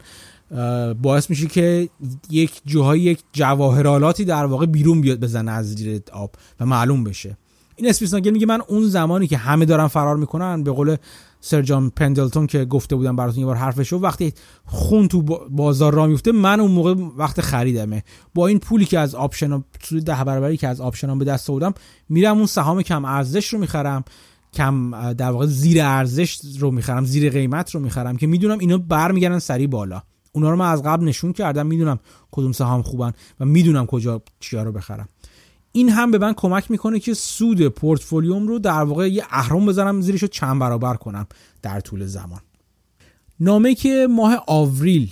باعث میشه که یک جاهای یک جواهرالاتی در واقع بیرون بیاد بزنه از زیر آب و معلوم بشه. این اسپیتزناگل میگه من اون زمانی که همه دارن فرار می‌کنن به قول سر جان تمپلتون که گفته بودم براتون یه بار حرفشو وقتی خون تو بازار راه میفته من اون موقع وقت خریدمه. با این پولی که از option سود ده برابری که از option به دست آوردم میرم اون سهام کم ارزش رو می‌خرم. کم در واقع زیر ارزش رو می‌خرم زیر قیمت رو می‌خرم که می‌دونم اینا برمیگردن سریع بالا. اونا رو من از قبل نشون کردم می‌دونم کدوم سهام خوبن و می‌دونم کجا چیا رو بخرم. این هم به من کمک می‌کنه که سود پورتفولیوم رو در واقع یه اهرم بذارم زیرش رو چند برابر کنم در طول زمان. نامه که ماه آوریل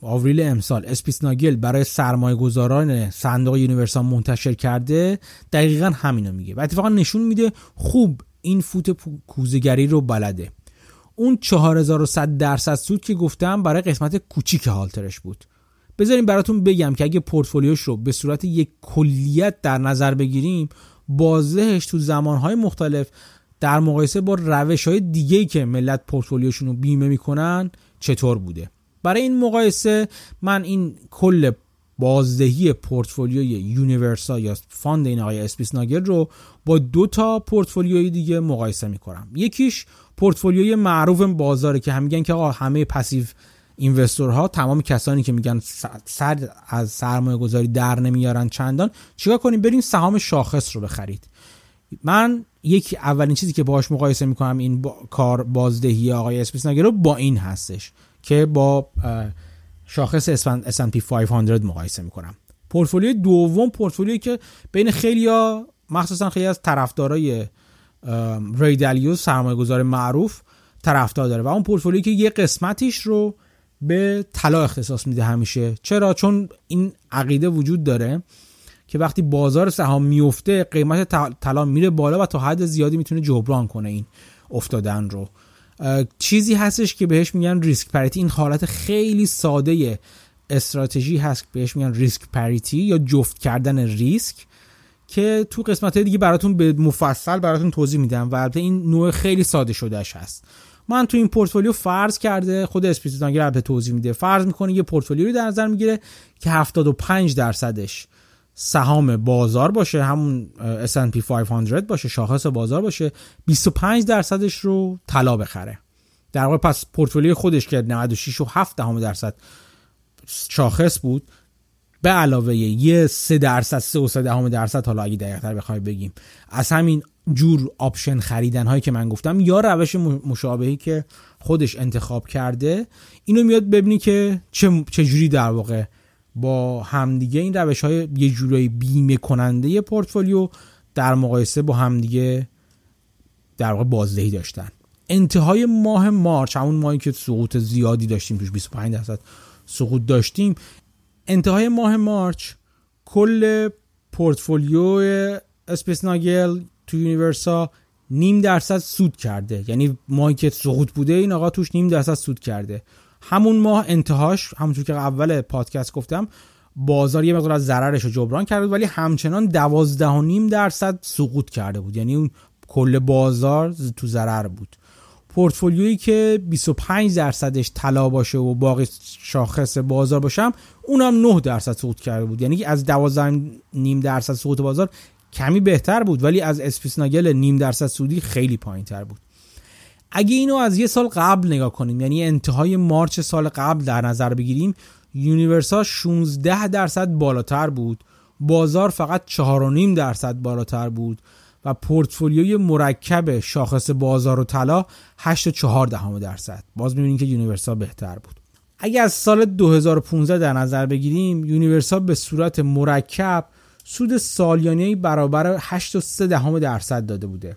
آوریل امسال اسپیتزناگل برای سرمایه گذاران صندوق یونیورسا منتشر کرده دقیقا همینو میگه و اتفاقا نشون میده خوب این فوت کوزگری رو بلده. اون 4100 درصد سود که گفتم برای قسمت کوچیک هالترش بود. بذارین براتون بگم که اگه پورتفولیوش رو به صورت یک کلیت در نظر بگیریم بازدهش تو زمانهای مختلف در مقایسه با روش های دیگه که ملت پورتفولیوشون رو بیمه می‌کنن چطور بوده؟ برای این مقایسه من این کل بازدهی پورتفولیوی یونیورسا یا fund این آقای اسپیتزناگل رو با دو تا پورتفولیوی دیگه مقایسه می‌کنم. یکیش پورتفولیوی معروف بازاره که هم میگن که آقا همه passive اینوستورها تمام کسانی که میگن سر از سرمایه گذاری در نمیارن چندان. چیکار کنیم؟ بریم سهام شاخص رو بخرید. من یکی اولین چیزی که باهاش مقایسه می‌کنم این با کار بازدهی آقای اسپیس رو با این هستش که با شاخص S&P 500 مقایسه می‌کنم. پورتفولیوی دوم پورتفولیویی که بین خیلیا مخصوصا خیلی از طرفدارای ریدالیو سرمایه گذار معروف طرفدار داره و اون پورتفولیوی که یه قسمتیش رو به طلا اختصاص میده همیشه. چرا؟ چون این عقیده وجود داره که وقتی بازار سهام میفته قیمت طلا میره بالا و تا حد زیادی می‌تونه جبران کنه این افتادن رو. چیزی هستش که بهش میگن ریسک پریتی این حالت خیلی ساده استراتژی هست بهش میگن ریسک پریتی یا جفت کردن ریسک که تو قسمت دیگه براتون به مفصل براتون توضیح میدم و البته این نوع خیلی ساده شدهش هست. من تو این پورتفولیو فرض کرده خود اسپیتانگر به توضیح میده. فرض می‌کنه یه پورتفولیو رو در نظر می‌گیره که 75 درصدش سهام بازار باشه همون S&P 500 باشه شاخص بازار باشه 25 درصدش رو طلا بخره. در واقع پس پورتفولیو خودش که 96 و 7 دهم درصد شاخص بود به علاوه یه 3 درصد 3 و 3 دهم درصد حالا اگه دقیق‌تر بخوای بگیم. از همین جور option خریدن هایی که من گفتم یا روش مشابهی که خودش انتخاب کرده اینو میاد ببینی که چه چجوری در واقع با همدیگه این روش های یه جورایی بیمه کننده پورتفولیو در مقایسه با همدیگه در واقع بازدهی داشتن. انتهای ماه March همون ماهی که سقوط زیادی داشتیم توش 25 درصد سقوط داشتیم. انتهای ماه March کل پورتفولیو اسپیس ناگل تو یونیورسا نیم درصد سود کرده. یعنی ماهی که سقوط بوده این آقا توش نیم درصد سود کرده. همون ماه انتهاش همونطور که اول پادکست گفتم بازار یه مقدار از ضررش رو جبران کرده ولی همچنان دوازده و نیم درصد سقوط کرده بود. یعنی اون کل بازار تو ضرر بود. پورتفولیویی که 25 درصدش طلا باشه و باقی شاخص بازار باشه اونم 9 درصد سقوط کرده بود. یعنی از 12 نیم درصد سقوط بازار کمی بهتر بود ولی از اسپیتزناگل نیم درصد سودی خیلی پایین تر بود. اگه اینو از یه سال قبل نگاه کنیم یعنی انتهای March سال قبل در نظر بگیریم یونیورسا 16 درصد بالاتر بود بازار فقط 4.5 درصد بالاتر بود و پورتفولیوی مرکب شاخص بازار و طلا 8.4 درصد. باز می‌بینیم که یونیورسا بهتر بود. اگه از سال 2015 در نظر بگیریم یونیورسا به صورت مرکب سود سالیانه برابر 8.3 درصد داده بوده.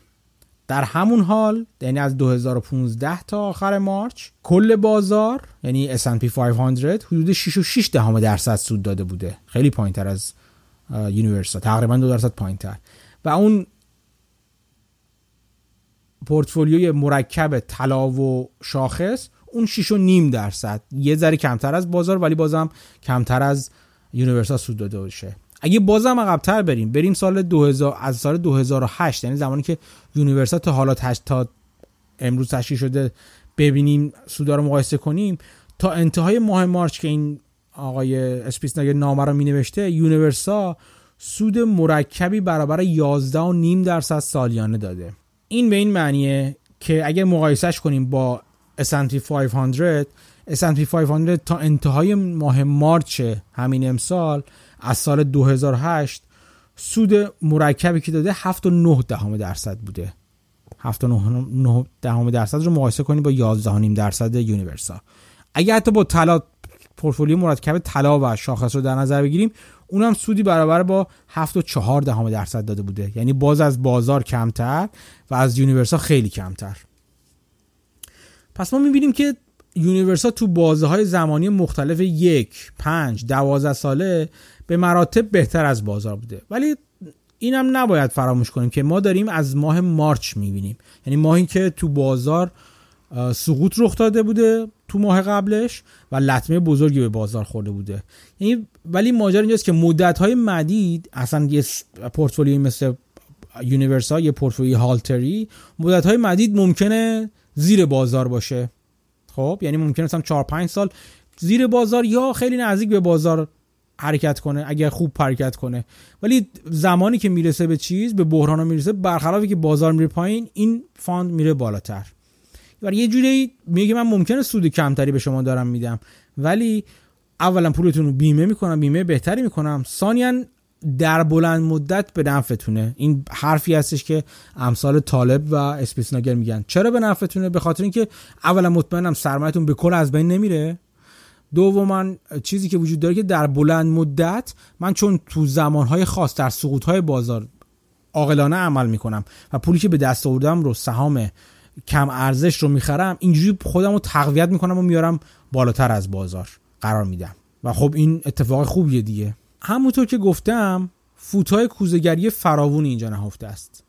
در همون حال یعنی از 2015 تا آخر March کل بازار یعنی S&P 500 حدود 6.6 دهم درصد سود داده بوده. خیلی پایین تر از یونیورسا تقریبا 2 درصد پایین تر و اون پورتفولیوی مرکب طلا و شاخص اون 6 و نیم درصد. یه ذره کمتر از بازار ولی بازم کمتر از یونیورسا سود داده باشه. اگه بازم عقبتر بریم بریم سال 2000 از سال 2008 یعنی زمانی که یونیورسا تا حالا تا امروز تشکیل شده ببینیم سودا رو مقایسه کنیم تا انتهای ماه March که این آقای اسپیتزناگل نامه رو می نوشته یونیورسا سود مرکبی برابر 11 و نیم درصد سالیانه داده. این به این معنیه که اگر مقایسهش کنیم با S&P 500 S&P 500 تا انتهای ماه مارچ همین امسال از سال 2008 سود مرکبی که داده 7.9 دهم درصد بوده. 7.9 دهم درصد رو مقایسه کنید با 11.5 درصد یونیورسا اگه حتی با طلا پورتفولیو مرکب طلا و شاخص رو در نظر بگیریم اونم سودی برابر با 7.4 دهم درصد داده بوده. یعنی باز از بازار کمتر و از یونیورسا خیلی کمتر. پس ما می‌بینیم که یونیورسا تو بازه های زمانی مختلف یک، پنج، دوازده ساله به مراتب بهتر از بازار بوده. ولی اینم نباید فراموش کنیم که ما داریم از ماه مارچ می‌بینیم. یعنی ماهی که تو بازار سقوط رخ داده بوده تو ماه قبلش و لطمه بزرگی به بازار خورده بوده. یعنی ولی ماجرا اینجاست که مدت های مدید اصلا یه پورتفولیوی مثل یونیورسا یه پورتفولیوی هالتری مدت های مدید ممکنه زیر بازار باشه. خب یعنی ممکنه مثلا 4 5 سال زیر بازار یا خیلی نزدیک به بازار حرکت کنه اگر خوب حرکت کنه. ولی زمانی که می‌رسه به چیز به بحران می‌رسه برخلافی که بازار میره پایین این fund میره بالاتر. و یه جوری میگه من ممکنه سود کمتری به شما دارم میدم ولی اولا پولتون رو بیمه می‌کنم بیمه بهتری می‌کنم. ثانیا در بلند مدت به نفعتونه. این حرفی هستش که امثال طالب و اسپیسناگر میگن. چرا به نفعتونه؟ به خاطر اینکه اولا مطمئنم سرمایه‌تون به کل از بین نمیره. دوما چیزی که وجود داره که در بلند مدت من چون تو زمانهای خاص در سقوطهای بازار عاقلانه عمل می‌کنم و پولی که به دست آوردم رو سهام کم ارزش رو می‌خرم اینجوری خودم رو تقویت می‌کنم و میارم بالاتر از بازار قرار میدم. و خب این اتفاق خوبیه دیگه. همونطور که گفتم فوتای کوزگری فراوون اینجا نهفته است.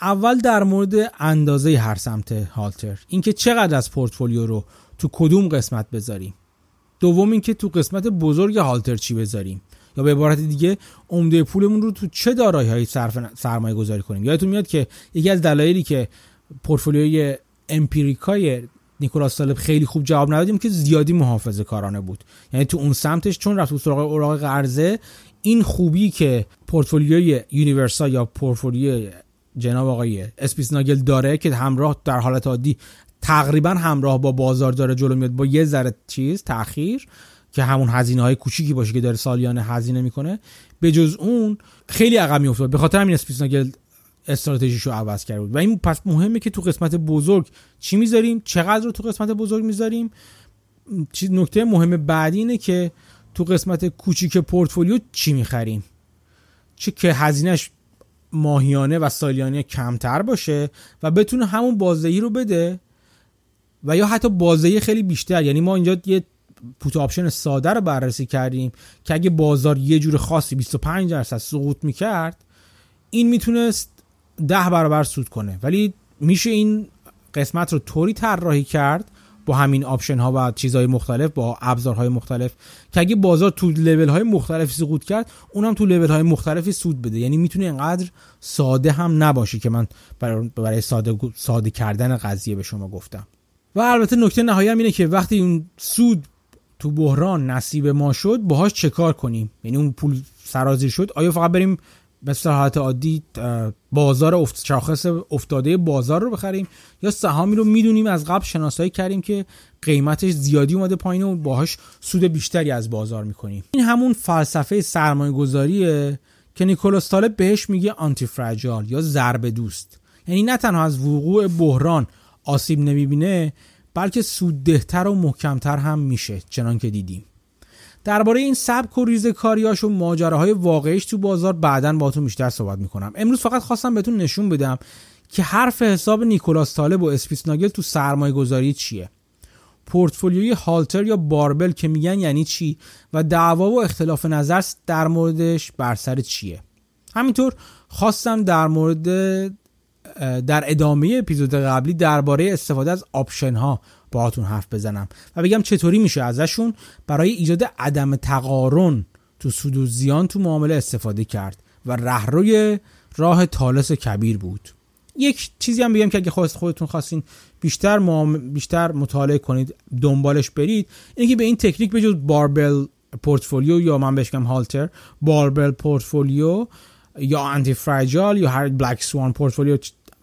اول در مورد اندازه هر سمت هالتر اینکه چقدر از پورتفولیو رو تو کدوم قسمت بذاریم. دوم اینکه تو قسمت بزرگ هالتر چی بذاریم. یا به عبارت دیگه عمده پولمون رو تو چه دارایی هایی سرمایه گذاری کنیم. یادتون میاد که یکی از دلایلی که پورتفولیوی امپیریکای نیکولاس طالب خیلی خوب جواب نداد این که زیادی محافظه کارانه بود. یعنی تو اون سمتش چون رفت سراغ اوراق قرضه این خوبی که پورتفولیوی یونیورسال یا پورتفولیوی جناب آقای اسپیتزناگل داره که همراه در حالت عادی تقریبا همراه با بازار داره جلو میاد با یه ذره چیز تاخیر که همون هزینه های کوچیکی باشه که داره سالیانه هزینه می‌کنه به جز اون خیلی عقب میافتاد. به خاطر همین اسپیتزناگل استراتژیشو عوض کرده بود. و این پس مهمه که تو قسمت بزرگ چی می‌ذاریم؟ چقدر رو تو قسمت بزرگ می‌ذاریم؟ چیز نکته مهم بعدی اینه که تو قسمت کوچیک پورتفولیو چی می‌خریم؟ چه که هزینهش ماهیانه و سالیانه کمتر باشه و بتونه همون بازدهی رو بده و یا حتی بازدهی خیلی بیشتر. یعنی ما اینجا یه put option ساده رو بررسی کردیم که اگه بازار یه جور خاصی 25 درصد سقوط می‌کرد این می‌تونست ده برابر سود کنه. ولی میشه این قسمت رو طوری طراحی کرد با همین option ها و چیزهای مختلف با ابزارهای مختلف که اگه بازار تو لول های مختلفی سقوط کرد اونم تو لول های مختلفی سود بده. یعنی می‌تونه اینقدر ساده هم نباشه که من برای ساده, ساده کردن قضیه به شما گفتم. و البته نکته نهایی هم اینه که وقتی اون سود تو بحران نصیب ما شد باهاش چه کار کنیم؟ یعنی اون پول سرازیر شد آیا فقط بریم مثل حالت عادی بازار افت شاخص افتاده بازار رو بخریم یا سهامی رو می‌دونیم از قبل شناسایی کردیم که قیمتش زیادی اومده پایین و باهاش سود بیشتری از بازار می‌کنیم. این همون فلسفه سرمایه گذاریه که نیکولاس طالب بهش میگه antifragile یا ضربه دوست. یعنی نه تنها از وقوع بحران آسیب نمی‌بینه بلکه سوددهتر و محکمتر هم میشه چنان که دیدیم. درباره این سبک و ریزکاریاش و ماجراهای واقعیش تو بازار بعدا باهاتون بیشتر صحبت می‌کنم. امروز فقط خواستم بهتون نشون بدم که حرف حساب نیکولاس طالب و اسپیتزناگل تو سرمایه گذاری چیه. پورتفولیوی هالتر یا barbell که میگن یعنی چی و دعوا و اختلاف نظر در موردش بر سر چیه. همینطور خواستم در مورد در ادامه اپیزود قبلی درباره استفاده از آپشن ها باهاتون حرف بزنم و بگم چطوری میشه ازشون برای ایجاد عدم تقارن تو سود و زیان تو معامله استفاده کرد و رهروی راه تالس کبیر بود. یک چیزی هم بگم که اگه خودتون خواستین بیشتر بیشتر مطالعه کنید دنبالش برید اینه که به این تکنیک بجز barbell portfolio یا من بهش هالتر barbell portfolio یا antifragile یا هر black swan portfolio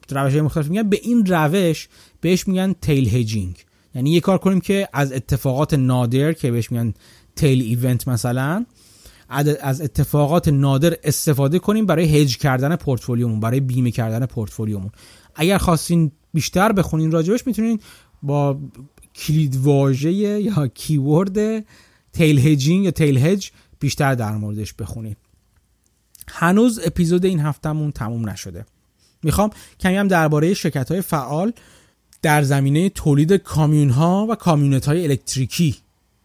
روش مختلف میگن به این روش بهش میگن tail hedging. یعنی یه کار کنیم که از اتفاقات نادر که بهش میگن tail event مثلا از اتفاقات نادر استفاده کنیم برای هج کردن پورتفولیومون برای بیمه کردن پورتفولیومون. اگر خواستین بیشتر بخونین راجبش می‌تونین با کلید واژه یا کیورد تیل هجینگ یا تیل هج بیشتر در موردش بخونید هنوز اپیزود این هفتهمون تموم نشده. می‌خوام کمی هم درباره شرکت های فعال در زمینه تولید کامیون ها و کامیونت های الکتریکی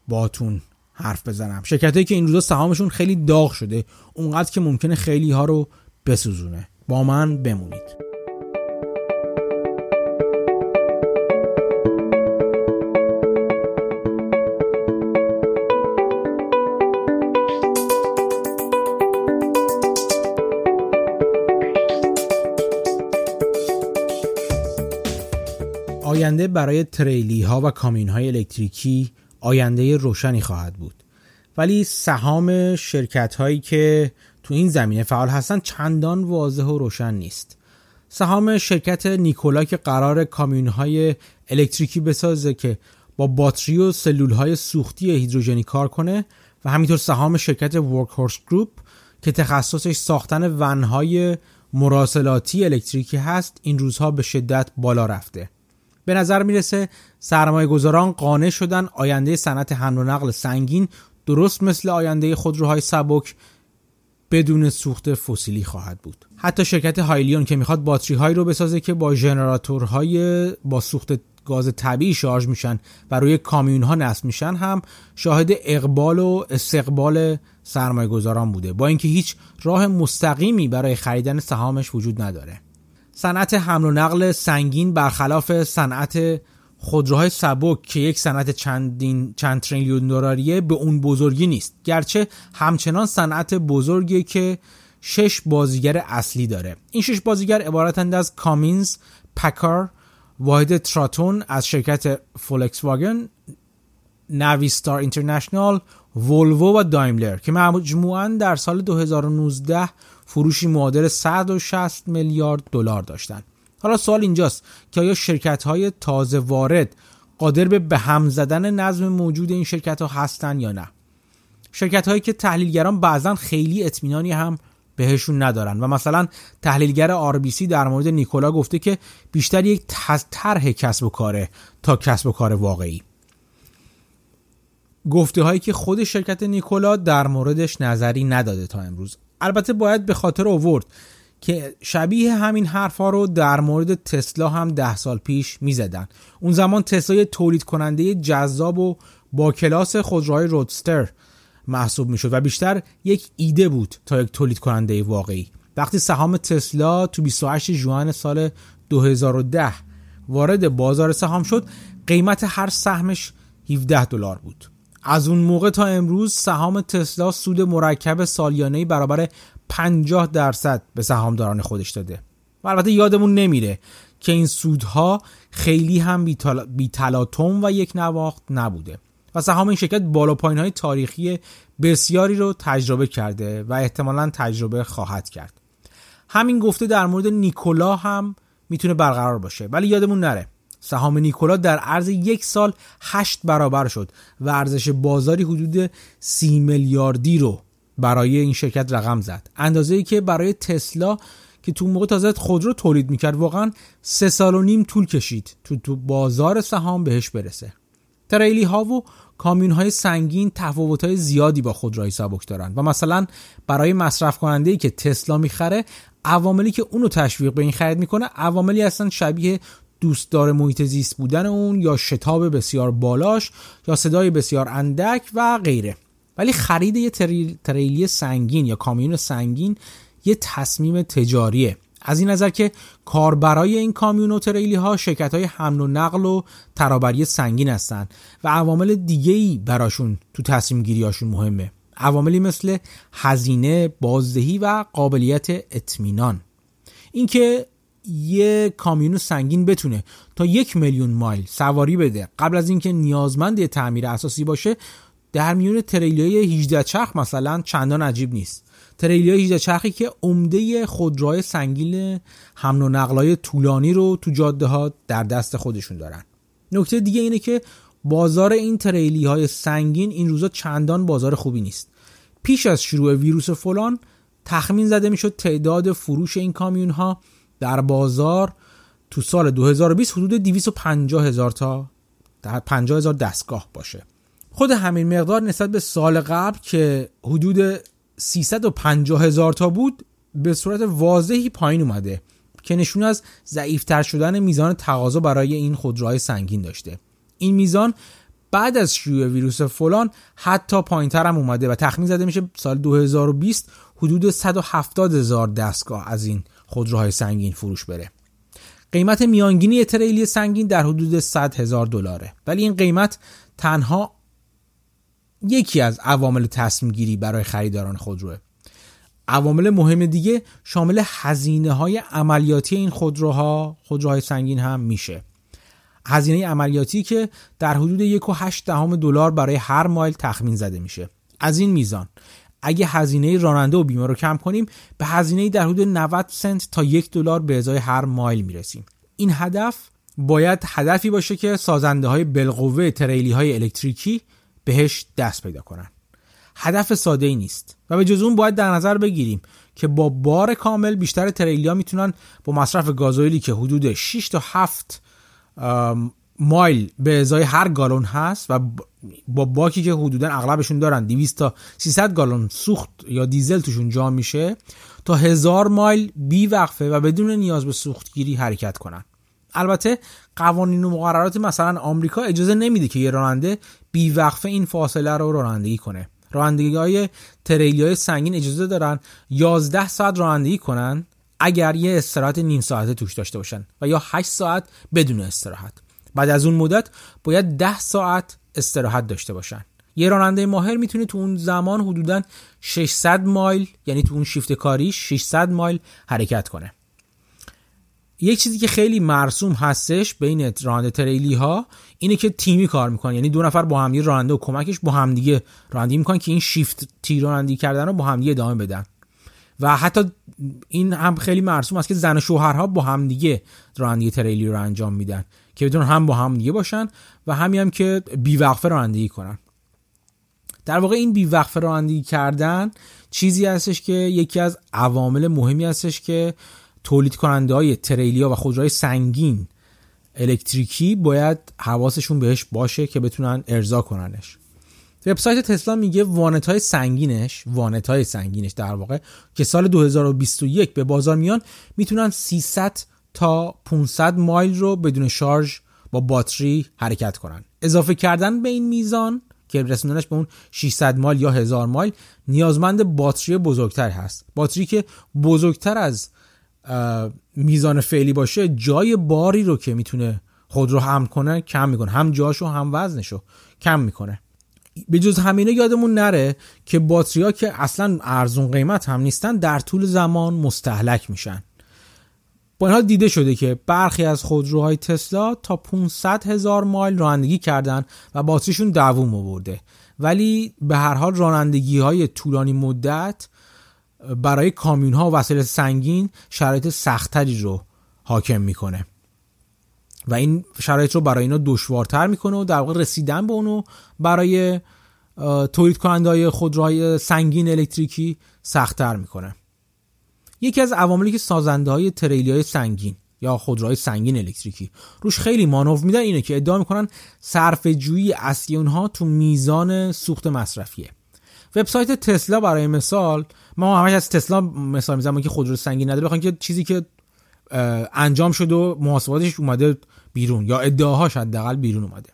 باتون حرف بزنم. شرکت که این روزا سهامشون خیلی داغ شده اونقدر که ممکنه خیلی ها رو بسوزونه. با من بمونید. آینده برای تریلی ها و کامین های الکتریکی آینده روشنی خواهد بود. ولی سهام شرکت هایی که تو این زمینه فعال هستن چندان واضح و روشن نیست. سهام شرکت نیکولا که قرار کامیون های الکتریکی بسازه که با باتری و سلول های سوختی هیدروژنی کار کنه و همینطور سهام شرکت ورک هورس گروپ که تخصصش ساختن ونهای مراسلاتی الکتریکی هست این روزها به شدت بالا رفته. به نظر می‌رسه سرمایه گذاران قانع شدن آینده صنعت حمل و نقل سنگین درست مثل آینده خودروهای سبک بدون سوخت فسیلی خواهد بود. حتی شرکت هایلیون که می‌خواد باتری هایی رو بسازه که با ژنراتورهای با سوخت گاز طبیعی شارژ میشن و روی کامیون ها نصب میشن هم شاهد اقبال و استقبال سرمایه گذاران بوده. با اینکه هیچ راه مستقیمی برای خریدن سهامش وجود نداره. صنعت حمل و نقل سنگین برخلاف صنعت خودروهای سبک که یک صنعت چندین چند تریلیون دلاریه به اون بزرگی نیست. گرچه همچنان صنعت بزرگی که شش بازیگر اصلی داره. این شش بازیگر عبارتند از کامینز، پکار، واحد تراتون از شرکت فولکس واگن، نویستار اینترنشنال، ولوو و دایملر که مجموعا در سال 2019 فروشی معادل 160 میلیارد دلار داشتند. حالا سوال اینجاست که آیا شرکت های تازه وارد قادر به به هم زدن نظم موجود این شرکت ها هستن یا نه؟ شرکت هایی که تحلیلگران بعضا خیلی اطمینانی هم بهشون ندارن و مثلا تحلیلگر RBC در مورد نیکولا گفته که بیشتر یک طرح کسب و کاره تا کسب و کار واقعی. گفته هایی که خود شرکت نیکولا در موردش نظری نداده تا امروز. البته باید به خاطر آورد که شبیه همین حرفها رو در مورد تسلا هم ده سال پیش می‌زدن. اون زمان تسلا تولید کننده جذاب و با کلاس خودروهای رودستر محسوب می‌شد و بیشتر یک ایده بود تا یک تولید کننده واقعی. وقتی سهام تسلا تو 28 ژوئن سال 2010 وارد بازار سهام شد قیمت هر سهمش 17 دلار بود. از اون موقع تا امروز سهام تسلا سود مرکب سالیانه برابر 50 درصد به سهامداران خودش داده. و البته یادمون نمیره که این سودها خیلی هم بی تلاطم و یک نواخت نبوده. و سهام این شرکت بالا پایین های تاریخی بسیاری رو تجربه کرده و احتمالا تجربه خواهد کرد. همین گفته در مورد نیکولا هم می‌تونه برقرار باشه ولی یادمون نره. سهام نیکولا در عرض یک سال هشت برابر شد و ارزش بازاری حدود سی میلیاردی رو برای این شرکت رقم زد. اندازه ای که برای تسلا که تو موقع تازه خودرو تولید می‌کرد واقعا سه سال و نیم طول کشید تو تو بازار سهام بهش برسه. تریلی ها و کامیون های سنگین تفاوت های زیادی با خودروهای سبک دارن و مثلا برای مصرف کننده ای که تسلا می‌خره عواملی که اونو تشویق به این خرید می‌کنه عواملی هستن شبیه دوستدار محیط زیست بودن اون یا شتاب بسیار بالاش یا صدای بسیار اندک و غیره. ولی خرید یه تریلی سنگین یا کامیون سنگین یه تصمیم تجاریه. از این نظر که کاربرای این کامیون و تریلی ها شرکت های حمل و نقل و ترابری سنگین هستند و عوامل دیگه ای براشون تو تصمیم گیری هاشون مهمه. عواملی مثل هزینه، بازدهی و قابلیت اطمینان. اینکه یه کامیون سنگین بتونه تا یک میلیون مایل سواری بده. قبل از اینکه نیازمند تعمیر اساسی باشه در میون تریلی 18 چرخ مثلا چندان عجیب نیست. تریلی 18 چرخی که عمده خودروهای سنگین حمل و نقلای طولانی رو تو جاده ها در دست خودشون دارن. نکته دیگه اینه که بازار این تریلی های سنگین این روزا چندان بازار خوبی نیست. پیش از شروع ویروس فلان تخمین زده می‌شد تعداد فروش این کامیون ها در بازار تو سال 2020 حدود 250 هزار تا 50 هزار دستگاه باشه. خود همین مقدار نسبت به سال قبل که حدود 350 هزار تا بود به صورت واضحی پایین اومده که نشون از ضعیفتر شدن میزان تقاضا برای این خودروهای سنگین داشته. این میزان بعد از شیوع ویروس فلان حتی پایین هم اومده و تخمین زده میشه سال 2020 حدود 170 هزار دستگاه از این خودروهای سنگین فروش بره. قیمت میانگینی تریلی سنگین در حدود 100 هزار دلاره. ولی این قیمت تنها یکی از عوامل تصمیم گیری برای خریداران خودروه. عوامل مهم دیگه شامل هزینه های عملیاتی این خودروها خودروهای سنگین هم میشه. هزینه عملیاتی که در حدود 1.8 دهم دلار برای هر مایل تخمین زده میشه. از این میزان اگه هزینه راننده و بیمه رو کم کنیم به هزینه در حدود 90 سنت تا یک دلار به ازای هر مایل می‌رسیم. این هدف باید هدفی باشه که سازنده های بالقوه تریلی های الکتریکی بهش دست پیدا کنن. هدف ساده ای نیست و به جز اون باید در نظر بگیریم که با بار کامل بیشتر تریلیا می‌تونن با مصرف گازوئیلی که حدود 6 تا 7 مایل به ازای هر گالون هست و با باکی که حدودا اغلبشون دارن 200 تا 300 گالون سوخت یا دیزل توشون جا میشه تا هزار مایل بی وقفه و بدون نیاز به سوختگیری حرکت کنن. البته قوانین و مقررات مثلا آمریکا اجازه نمیده که یه راننده بی وقفه این فاصله رو رانندگی کنه. رانندگی های تریلی های سنگین اجازه دارن 11 ساعت رانندگی کنن اگر یه استراحت نیم ساعته توش داشته باشن و یا 8 ساعت بدون استراحت. بعد از اون مدت باید 10 ساعت استراحت داشته باشن. یه راننده ماهر می‌تونه تو اون زمان حدودا 600 مایل یعنی تو اون شیفت کاریش 600 مایل حرکت کنه. یک چیزی که خیلی مرسوم هستش بین راننده تریلی ها اینه که تیمی کار می‌کنن. یعنی دو نفر با همدیگه راننده و کمکش با همدیگه رانندگی می‌کنن که این شیفت تی رانندگی کردن رو با همدیگه ادامه بدن. و حتی این هم خیلی مرسوم است که زن و شوهرها با همدیگه رانندگی تریلی رو انجام میدن. که بدون هم با همدیگه باشن و همین هم که بیوقفه رانندگی کنن. در واقع این بیوقفه رانندگی کردن چیزی هستش که یکی از عوامل مهمی هستش که تولید کننده های تریلیا و خودروهای سنگین الکتریکی باید حواسشون بهش باشه که بتونن ارضا کننش. وبسایت تسلا میگه وانت های سنگینش وانت های سنگینش در واقع که سال 2021 به بازار میان می‌تونن 300 تا 500 مایل رو بدون شارژ با باتری حرکت کنن. اضافه کردن به این میزان که رسوندنش به اون 600 مایل یا 1000 مایل نیازمند باتری بزرگتر هست. باتری که بزرگتر از میزان فعلی باشه جای باری رو که می‌تونه خود رو حمل کنه کم می‌کنه. هم جاشو هم وزنشو کم می‌کنه. به جز همینه یادمون نره که باتری ها که اصلا ارزون قیمت هم نیستن در طول زمان مستحلک میشن. با این حال دیده شده که برخی از خودروهای تسلا تا 500 هزار مایل رانندگی کردن و باتریشون دووم آورده. ولی به هر حال رانندگی های طولانی مدت برای کامیون ها و وسایل سنگین شرایط سختتری رو حاکم می‌کنه. و این شرایط رو برای اینا دشوارتر می‌کنه و در واقع رسیدن به اونو برای تولید کننده های خودروهای سنگین الکتریکی سختتر می‌کنه. یکی از عواملی که سازنده های تریلی های سنگین یا خودروهای سنگین الکتریکی روش خیلی مانور میدن اینه که ادعا می‌کنن صرف جویی اصلی اونها تو میزان سوخت مصرفیه. وبسایت تسلا برای مثال ما همش از تسلا مثال می‌زنم که خودرو سنگین نداره بخوام که چیزی که انجام شده و محاسباتش اومده بیرون یا ادعاهاش حداقل بیرون اومده.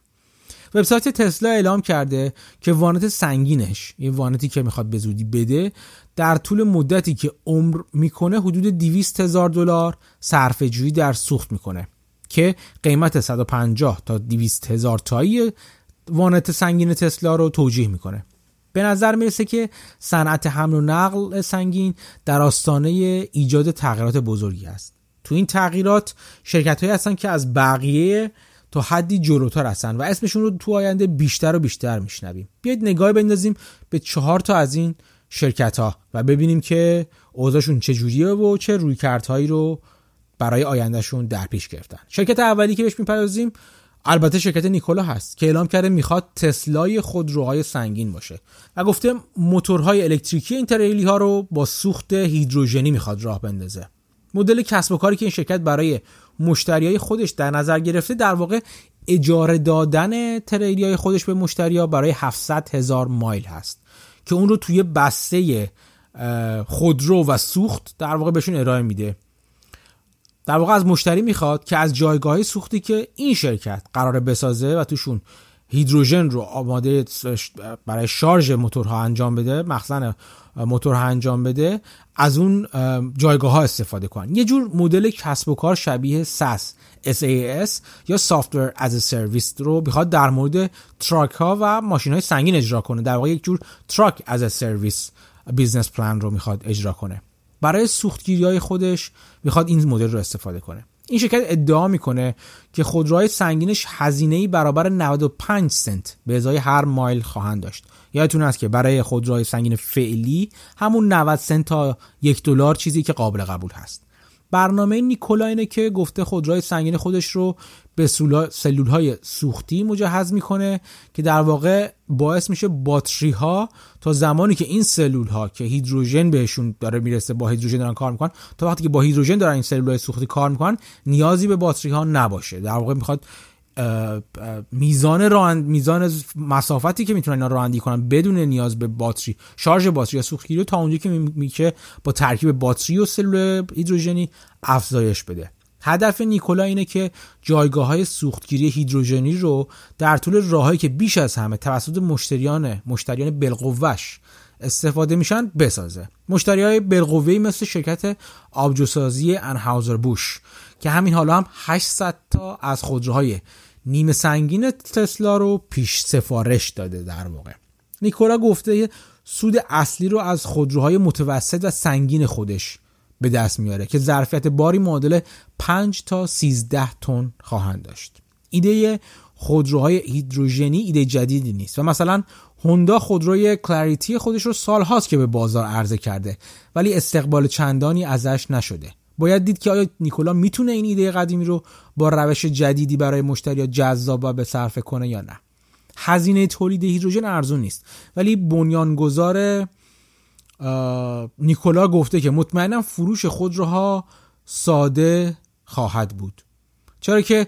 وبسایت تسلا اعلام کرده که وانت سنگینش این وانتی که می‌خواد به زودی بده در طول مدتی که عمر می‌کنه حدود 200 هزار دلار صرفه جویی در سوخت می‌کنه که قیمت 150 تا 200 هزار تایی وانت سنگین تسلا رو توجیه می‌کنه. به نظر می‌رسه که صنعت حمل و نقل سنگین در آستانه ایجاد تغییرات بزرگی است. تو این تغییرات شرکت هایی هستن که از بقیه تا حدی جلوتر هستن و اسمشون رو تو آینده بیشتر و بیشتر میشنویم. بیاید نگاه بندازیم به چهار تا از این شرکت ها و ببینیم که اوضاعشون چجوریه و چه رویکردهایی رو برای آیندهشون در پیش گرفتن. شرکت اولی که بهش می‌پردازیم البته شرکت نیکولا هست که اعلام کرده می‌خواد تسلای خودروهای سنگین باشه و گفته موتورهای الکتریکی این تریلی ها رو با سوخت هیدروژنی می‌خواد راه بندازه. مدل کسب و کاری که این شرکت برای مشتریای خودش در نظر گرفته در واقع اجاره دادن تریلی های خودش به مشتریا برای 700 هزار مایل هست. که اون رو توی بسته خودرو و سوخت در واقع بهشون ارائه میده. در واقع از مشتری می‌خواد که از جایگاه سوختی که این شرکت قراره بسازه و توشون هیدروژن رو آماده برای شارژ موتورها انجام بده مخزن موتورها انجام بده از اون جایگاه ها استفاده کنن. یه جور مدل کسب و کار شبیه SaaS SaaS یا Software as a Service رو بخواد در مورد truck ها و ماشین های سنگین اجرا کنه. در واقع یک جور truck as a Service business plan رو می‌خواد اجرا کنه. برای سوختگیری های خودش می‌خواد این مدل رو استفاده کنه. این شرکت ادعا می‌کنه که خودروهای سنگینش هزینه برابر 95 سنت به ازای هر مایل خواهند داشت. یادتون هست که برای خودروهای سنگین فعلی همون 90 سنت تا یک دلار چیزی که قابل قبول هست. برنامه نیکولا اینه که گفته خودروهای سنگین خودش رو به سلول های سوختی مجهز می‌کنه که در واقع باعث میشه باتری ها تا زمانی که این سلول ها که هیدروژن بهشون داره می‌رسه با هیدروژن دارن کار می‌کنن تا وقتی که با هیدروژن دارن این سلول های سوختی کار می‌کنن نیازی به باتری ها نباشه. در واقع می‌خواد میزان راند میزان مسافتی که می‌تونن اینا رانندگی کنن بدون نیاز به باتری شارژ باتری یا سوختگیری رو تا اونجایی که میشه با ترکیب باتری و سلول هیدروژنی افزایش بده. هدف نیکولا اینه که جایگاه های سوختگیری هیدروژنی رو در طول راههایی که بیش از همه توسط مشتریان مشتریان بالقوهش استفاده میشن بسازه. مشتری های بالقوه‌ای مثل شرکت آبجوسازی انهاوزر بوش که همین حالا هم 800 تا از خودروهای نیمه سنگین تسلا رو پیش سفارش داده در واقع. نیکولا گفته سود اصلی رو از خودروهای متوسط و سنگین خودش به دست میاره که ظرفیت باری معادل 5 تا 13 تن خواهند داشت. ایده خودروهای هیدروژنی ایده جدیدی نیست و مثلا هوندا خودروی کلاریتی خودش رو سالهاست که به بازار عرضه کرده ولی استقبال چندانی ازش نشده. باید دید که آیا نیکولا می‌تونه این ایده قدیمی رو با روش جدیدی برای مشتری جذاب و به صرفه کنه یا نه؟ هزینه تولید هیدروژن ارزون نیست. ولی بنیانگذار نیکولا گفته که مطمئنا فروش خودروها ساده خواهد بود. چرا که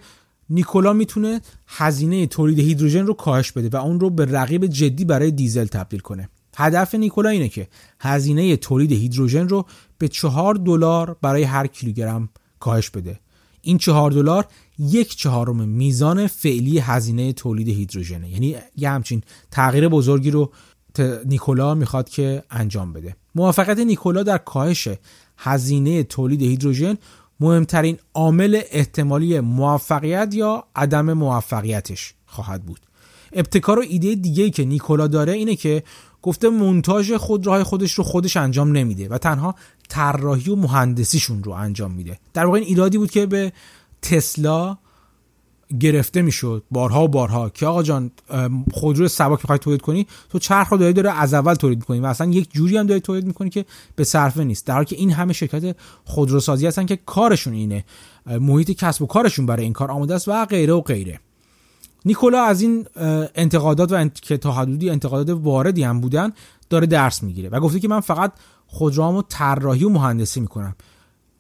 نیکولا می‌تونه هزینه تولید هیدروژن رو کاهش بده و اون رو به رقیب جدی برای دیزل تبدیل کنه. هدف نیکولا اینه که هزینه تولید هیدروژن رو به چهار دلار برای هر کیلوگرم کاهش بده. این چهار دلار یک چهارم میزان فعلی هزینه تولید هیدروژنه. یعنی یه همچین تغییر بزرگی رو نیکولا می‌خواد که انجام بده. موافقت نیکولا در کاهش هزینه تولید هیدروژن مهمترین عامل احتمالی موفقیت یا عدم موفقیتش خواهد بود. ابتکار و ایده دیگه که نیکولا داره اینه که گفته مونتاژ خودروهای خودش رو خودش انجام نمیده و تنها طراحی و مهندسیشون رو انجام میده. در واقع این ایرادی بود که به تسلا گرفته می‌شد. بارها و بارها که آقا جان خودرو سبک می‌خوای تولید کنی تو چرخ رو داری داره از اول تولید می‌کنی و اصلا یک جوری هم داری تولید می‌کنی که به صرفه نیست. در حالی که این همه شرکت خودروسازی هستن که کارشون اینه. محیط کسب و کارشون برای این کار آماده است و غیره و غیره. نیکولا از این انتقادات و که تا حدودی انتقادات واردی هم بودن داره درس می‌گیره و گفته که من فقط خودروامو طراحی و مهندسی می‌کنم.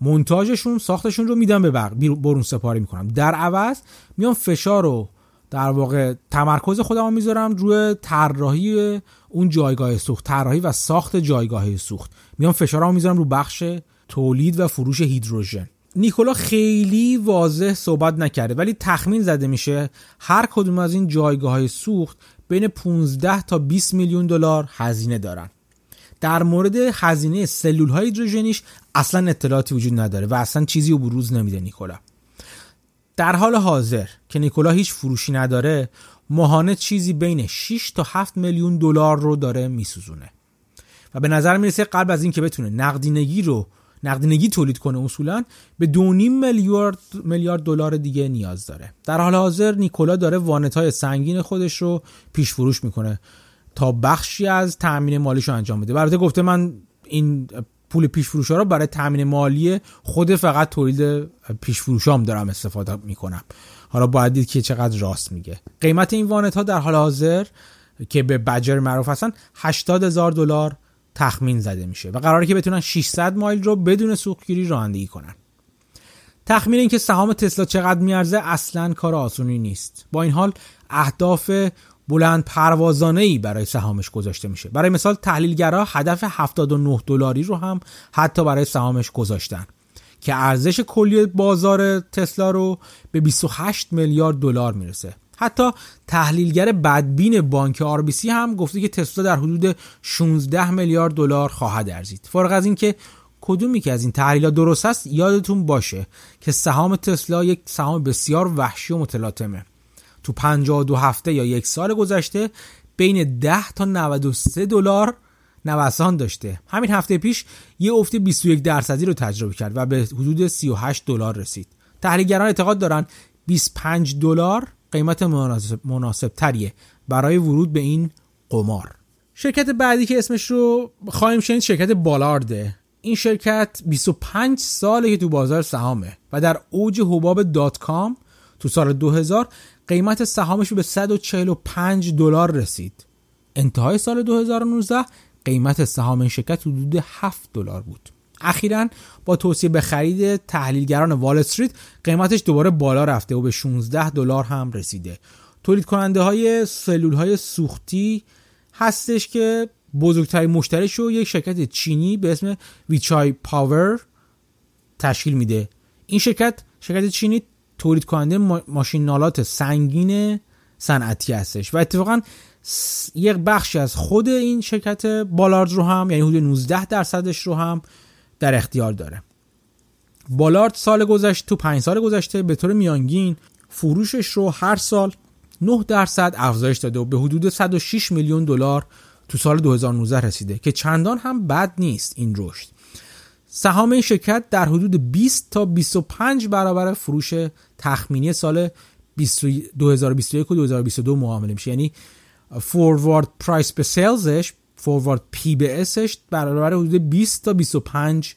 مونتاژشون ساختشون رو میدم به برون سپاری می‌کنم. در عوض میام فشار رو در واقع تمرکز خودم می‌ذارم روی طراحی اون جایگاه سوخت طراحی و ساخت جایگاه سوخت. میام فشارمو می‌ذارم رو بخش تولید و فروش هیدروژن. نیکولا خیلی واضح صحبت نکرده ولی تخمین زده میشه هر کدوم از این جایگاه های سوخت بین 15 تا 20 میلیون دلار هزینه دارن. در مورد هزینه سلول های هیدروژنیش اصلا اطلاعاتی وجود نداره و اصلا چیزی رو بروز نمیده نیکولا. در حال حاضر که نیکولا هیچ فروشی نداره ماهانه چیزی بین 6 تا 7 میلیون دلار رو داره میسوزونه. و به نظر می‌رسه قبل از اینکه بتونه نقدینگی رو نقدینگی تولید کنه اصولا به 2.5 میلیارد میلیارد دلار دیگه نیاز داره. در حال حاضر نیکولا داره وانت های سنگین خودش رو پیش فروش می‌کنه تا بخشی از تامین مالیشو انجام بده. البته گفته من این پول پیش فروش ها رو برای تامین مالی خود فقط تولید پیش فروش هم دارم استفاده می‌کنم. حالا باید دید که چقدر راست میگه. قیمت این وانت ها در حال حاضر که به بجر معروف هستن 80 هزار دلار تخمین زده میشه و قراره که بتونن 600 مایل رو بدون سوختگیری رانندگی کنن. تخمین اینکه سهام تسلا چقدر میارزه اصلا کار آسونی نیست. با این حال اهداف بلند پروازانه ای برای سهامش گذاشته میشه. برای مثال تحلیلگرا هدف 79 دلاری رو هم حتی برای سهامش گذاشتن که ارزش کلی بازار تسلا رو به 28 میلیارد دلار می‌رسه. حتی تحلیلگر بدبین بانک آر هم گفته که تسلا در حدود 16 میلیارد دلار خواهد ارزید. فارغ از اینکه کدومی که از این تحلیل درست است یادتون باشه که سهام تسلا یک سهام بسیار وحشی و متلاطمه. تو 52 هفته یا یک سال گذشته بین 10 تا 93 دلار نوسان داشته. همین هفته پیش یه افت 21 درصدی رو تجربه کرد و به حدود 38 دلار رسید. تحلیلگران اعتقاد دارن 25 دلار قیمت مناسب, مناسب تریه برای ورود به این قمار. شرکت بعدی که اسمش رو خواهیم شنید شرکت بالارده. این شرکت 25 ساله که تو بازار سهامه و در اوج حباب دات کام تو سال 2000 قیمت سهامش به 145 دلار رسید. انتهای سال 2019 قیمت سهام این شرکت حدود 7 دلار بود. اخیرا با توصیه به خرید تحلیلگران وال استریت قیمتش دوباره بالا رفته و به 16 دلار هم رسیده. تولید کننده های سلول های سوختی هستش که بزرگترین مشتریش رو یک شرکت چینی به اسم ویچای پاور تشکیل میده. این شرکت شرکت چینی تولید کننده ماشین نالات سنگین صنعتی هستش و اتفاقا یک بخشی از خود این شرکت بالارد رو هم یعنی حدود 19 درصدش رو هم در اختیار داره. بالارد سال گذشته تو 5 سال گذشته به طور میانگین فروشش رو هر سال 9 درصد افزایش داده و به حدود 106 میلیون دلار تو سال 2019 رسیده که چندان هم بد نیست این رشد. سهام این شرکت در حدود 20 تا 25 برابر فروش تخمینی سال 2021 و 2022 معامله میشه. یعنی فوروارد پرایس به سیلزش فوروارد پی به اسش برابر حدود 20 تا 25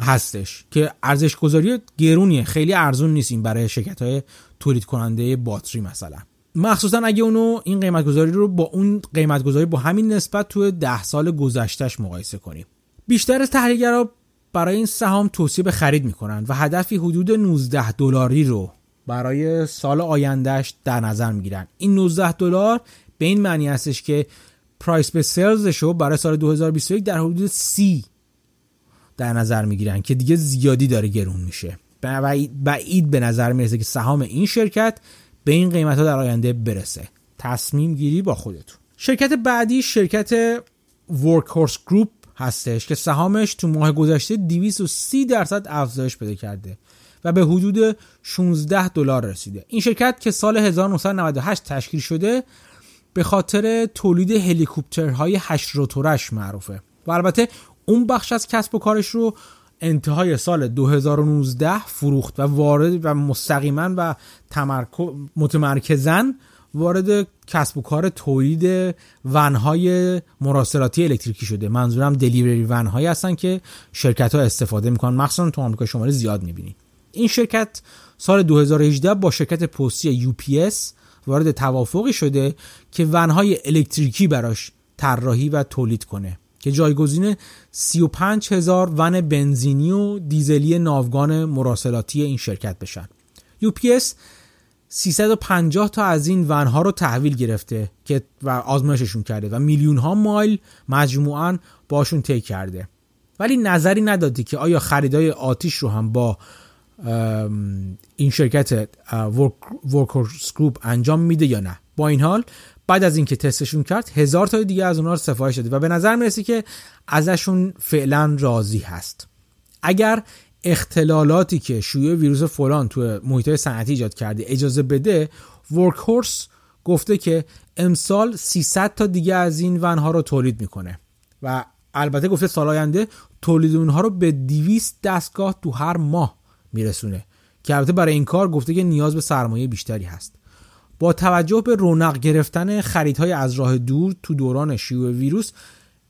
هستش که ارزش گذاری گرونیه. خیلی ارزون نیست این برای شرکت های تولید کننده باتری مثلا. مخصوصا اگه اونو این قیمت گذاری رو با اون قیمت گذاری با همین نسبت توی ده سال گذشتهش مقایسه کنیم. بیشتر تحلیلگرا برای این سهام توصیه به خرید می‌کنن و هدفی حدود 19 دلاری رو برای سال آیندهش در نظر می‌گیرن. این 19 دلار به این معنی هستش که پرایس به سلزش رو برای سال 2021 در حدود 30 در نظر می‌گیرن که دیگه زیادی داره گرون میشه. بعید به نظر می‌رسه که سهام این شرکت به این قیمت ها در آینده برسه. تصمیم گیری با خودتون. شرکت بعدی شرکت ورکورس گروپ هستش که سهامش تو ماه گذشته 230 درصد افزایش پیدا کرده و به حدود 16 دلار رسیده. این شرکت که سال 1998 تشکیل شده به خاطر تولید هلیکوپترهای هشت روتورش معروفه و البته اون بخش از کسب و کارش رو انتهای سال 2019 فروخت و وارد و مستقیما و متمرکزن وارد کسب و کار تولید ونهای مراسلاتی الکتریکی شده. منظورم دلیوری ونهایی هستن که شرکت ها استفاده می‌کنن. مخصوصا تو آمریکا شمالی زیاد می‌بینید این شرکت سال 2018 با شرکت پستی UPS وارد توافقی شده که ونهای الکتریکی براش طراحی و تولید کنه که جایگزین 35 هزار ون بنزینی و دیزلی ناوگان مراسلاتی این شرکت بشن. UPS 350 تا از این ونها رو تحویل گرفته که و آزمایششون کرده و میلیون ها مایل مجموعا باشون طی کرده. ولی نظری ندادی که آیا خریدای آتیش رو هم با این شرکت ورکرز گروپ انجام میده یا نه. با این حال بعد از اینکه تستشون کرد هزار تا دیگه از اونها سفارش داده و به نظر می‌رسه که ازشون فعلا راضی هست. اگر اختلالاتی که شیوع ویروس فلان تو محیط صنعتی ایجاد کرده اجازه بده ورکهورس گفته که امسال 300 تا دیگه از این ونها رو تولید می‌کنه. و البته گفته سال آینده تولید اونها رو به 200 دستگاه تو هر ماه میرسونه. که البته برای این کار گفته که نیاز به سرمایه بیشتری هست. با توجه به رونق گرفتن خریدهای از راه دور تو دوران شیوع ویروس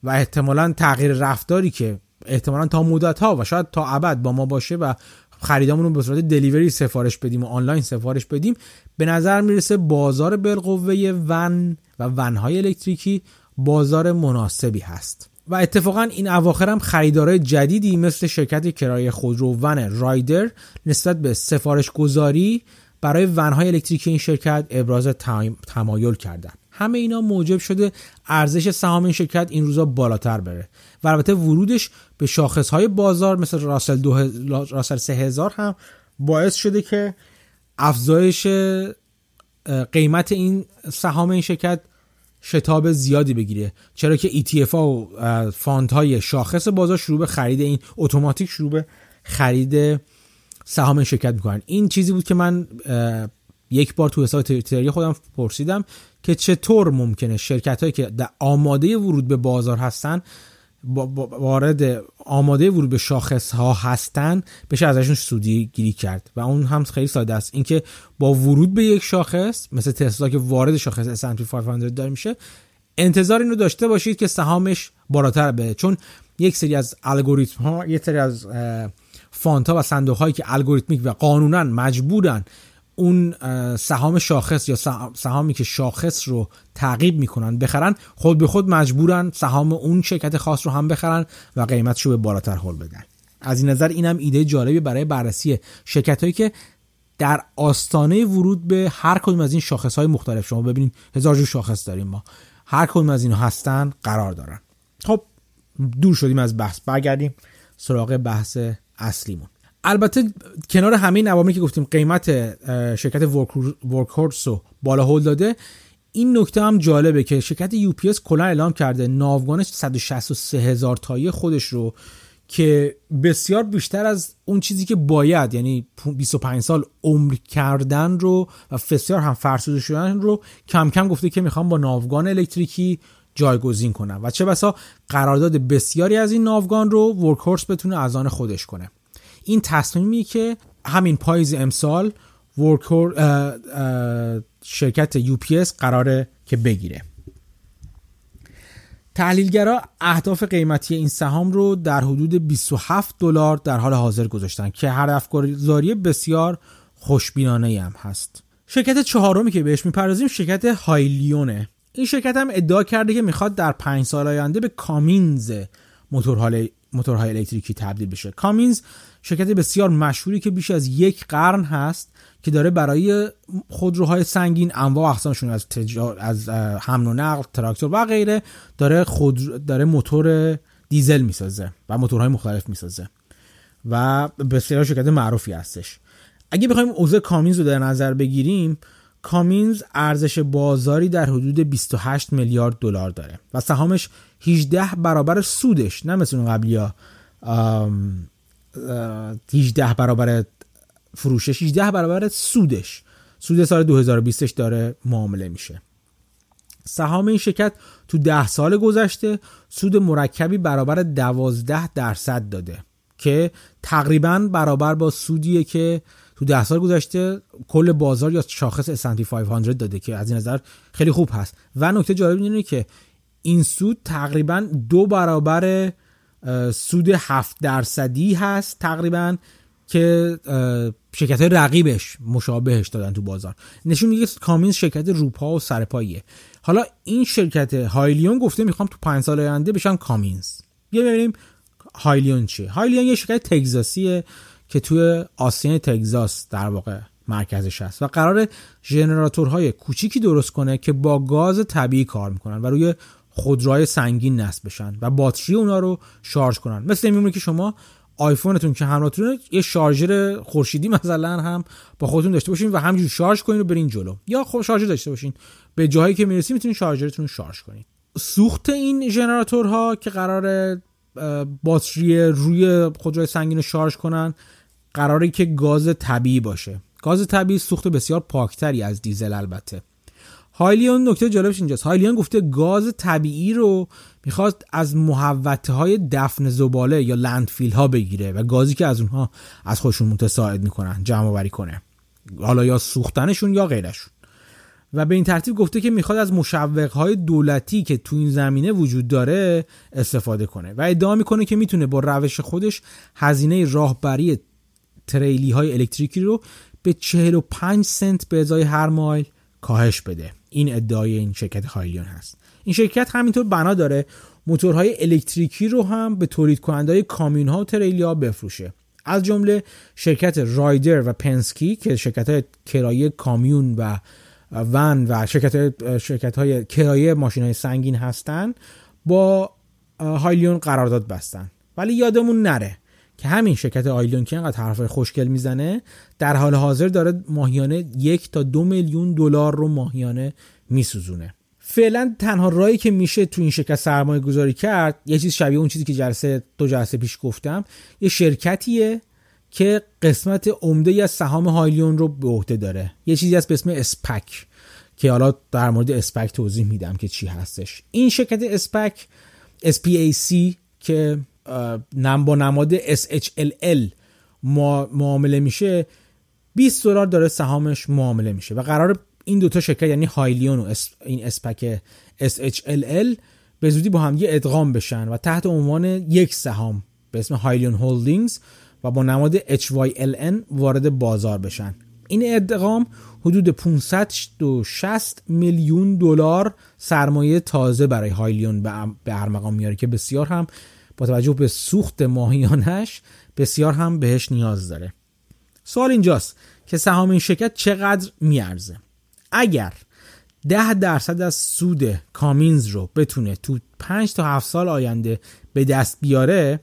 و احتمالا تغییر رفتاری که احتمالا تا مدت ها و شاید تا ابد با ما باشه و خریدامون رو به صورت دلیوری سفارش بدیم و آنلاین سفارش بدیم به نظر می‌رسه بازار بالقوه ون و ونهای الکتریکی بازار مناسبی هست. و اتفاقا این اواخر هم خریدارای جدیدی مثل شرکت کرایه خودرو ون رایدر نسبت به سفارش گذاری برای ونهای الکتریکی این شرکت ابراز تمایل کردن. همه اینا موجب شده ارزش سهام این شرکت این روزا بالاتر بره و البته ورودش به شاخص های بازار مثل راسل, دو راسل 3000 هم باعث شده که افزایش قیمت این سهام این شرکت شتاب زیادی بگیره. چرا که ETF و fund های شاخص بازار شروع به خرید این اتوماتیک شروع به خرید سهام شرکت می‌کنن. این چیزی بود که من یک بار تو حساب توییتری خودم پرسیدم که چطور ممکنه شرکت هایی که در آماده ورود به بازار هستن وارد آماده ورود به شاخص ها هستن بشه ازشون سودی گیری کرد. و اون هم خیلی ساده است. اینکه با ورود به یک شاخص مثل تسلا که وارد شاخص S&P 500 داره میشه انتظار اینو داشته باشید که سهامش بالاتر بره. چون یک سری از الگوریتم ها یک سری از فانت ها و صندوق هایی که الگوریتمیک و قانونا مجبورن اون سهام شاخص یا سهامی که شاخص رو تعقیب می‌کنن بخرن خود به خود مجبورن سهام اون شرکت خاص رو هم بخرن و قیمتش رو به بالاتر هول بدن. از این نظر اینم ایده جالبی برای بررسی شرکت هایی که در آستانه ورود به هر کدوم از این شاخص های مختلف شما ببینید هزار جو شاخص داریم ما هر کدوم از اینها هستن قرار دارن. خب دور شدیم از بحث برگردیم سراغ بحث اصلیمون. البته کنار همه این که گفتیم قیمت شرکت ورکهورس رو بالا هول داده این نکته هم جالبه که شرکت یو پی کلا اعلام کرده ناوگان 163 هزار تایی خودش رو که بسیار بیشتر از اون چیزی که باید یعنی 25 سال عمر کردن رو و بسیار هم فرسوده شدن رو کم کم گفته که می‌خوام با ناوگان الکتریکی جایگزین کنم. و چه بسا قرارداد بسیاری از این ناوگان رو Workhorse بتونه از آن خودش کنه. این تصمیمی که همین پاییز امسال Workhorse شرکت UPS قراره که بگیره. تحلیلگرا اهداف قیمتی این سهام رو در حدود 27 دلار در حال حاضر گذاشتن که هدف گذاری بسیار خوشبینانه هم هست. شرکت چهارمی که بهش می‌پردازیم شرکت هایلیونه. این شرکت هم ادعا کرده که می‌خواد در پنج سال آینده به کامینز موتورهای الکتریکی تبدیل بشه. کامینز شرکت بسیار مشهوری که بیش از یک قرن هست که داره برای خودروهای سنگین انواع اقسامشون از از حمل و نقل تراکتور و غیره داره خود داره موتور دیزل می‌سازه و موتورهای مختلف می‌سازه و بسیار شرکت معروفی هستش. اگه بخوایم اوضاع کامینز رو در نظر بگیریم کامینز ارزش بازاری در حدود 28 میلیارد دلار داره و سهامش 18 برابر سودش نه مثل قبلی ها 18 برابر فروشش 18 برابر سودش. سود سال 2020 داره معامله میشه. سهام این شرکت تو ده سال گذشته سود مرکبی برابر 12 درصد داده که تقریبا برابر با سودیه که تو ده سال گذشته کل بازار یا شاخص S&P 500 داده که از این نظر خیلی خوب هست. و نکته جالب اینه که این سود تقریبا دو برابر سود هفت درصدی هست تقریبا که شرکت های رقیبش مشابهش دادن تو بازار. نشون میگه کامینز شرکت روپا و سرپاییه. حالا این شرکت هایلیون گفته می‌خوام تو پنج سال آینده بشن کامینز. بیا ببینیم هایلیون چیه. هایلیون یه شرکت تگزاسیه که توی آسین تگزاس در واقع مرکزش هست و قرار ژنراتورهای کوچیکی درست کنه که با گاز طبیعی کار می‌کنن و روی خودروهای سنگین نصب بشن و باتری اونا رو شارژ کنن. مثل میمونه که شما آیفونتون که همراهتونه یه شارژر خورشیدی مثلا هم با خودتون داشته باشین و همینجور شارژ کنین و برین جلو. یا خب شارژر داشته باشین. به جایی که می‌رسید می‌تونین شارژرتون رو شارژ کنین. سوخت این ژنراتورها که قرار باتری روی خودروی سنگین رو شارژ کنن قراره که گاز طبیعی باشه. گاز طبیعی سوخت بسیار پاکتری از دیزل البته. Hyliion نکته جالبش اینجاست. Hyliion گفته گاز طبیعی رو می‌خواد از محوطه های دفن زباله یا landfill ها بگیره و گازی که از اونها از خودشون متساعد می‌کنن جمع آوری کنه. حالا یا سوختنشون یا غیرشون. و به این ترتیب گفته که می‌خواد از مشوق های دولتی که تو این زمینه وجود داره استفاده کنه و ادعا می‌کنه که می‌تونه با روش خودش هزینه راهبری تریلی های الکتریکی رو به 45 سنت به ازای هر مایل کاهش بده. این ادعای این شرکت هایلیون هست. این شرکت همینطور بنا داره موتورهای الکتریکی رو هم به تولید کننده های کامیون ها و تریلی ها بفروشه. از جمله شرکت رایدر و پنسکی که شرکت های کرایه کامیون و ون و شرکت, شرکت های کرایه ماشین های سنگین هستن با هایلیون قرارداد بستن. ولی یادمون نره که همین شرکت آیلیون که اینقدر حرفای خوشگل می‌زنه در حال حاضر داره ماهیانه یک تا دو میلیون دلار رو ماهیانه میسوزونه. فعلا تنها رایی که میشه تو این شرکت سرمایه گذاری کرد یه چیز شبیه اون چیزی که جلسه دو جلسه پیش گفتم یه شرکتیه که قسمت عمده از سهام هایلیون رو به عهده داره. یه چیزی هست به اسم اسپک که حالا در مورد اسپک توضیح میدم که چی هستش. این شرکت اسپک SPAC که نم با نماد SHLL معامله میشه. 20 دلار داره سهامش معامله میشه و قرار این دوتا شرکت یعنی هایلیون و این اسپک SHLL به زودی با هم یه ادغام بشن و تحت عنوان یک سهام به اسم هایلیون هولدینگز و با نماد HYLN وارد بازار بشن. این ادغام حدود 560 میلیون دلار سرمایه تازه برای هایلیون به ارمغان میاره که بسیار هم توجه به سوخت ماهیانش بسیار هم بهش نیاز داره. سوال اینجاست که سهام این شرکت چقدر میارزه؟ اگر ده درصد از سود کامینز رو بتونه تو 5 تا 7 سال آینده به دست بیاره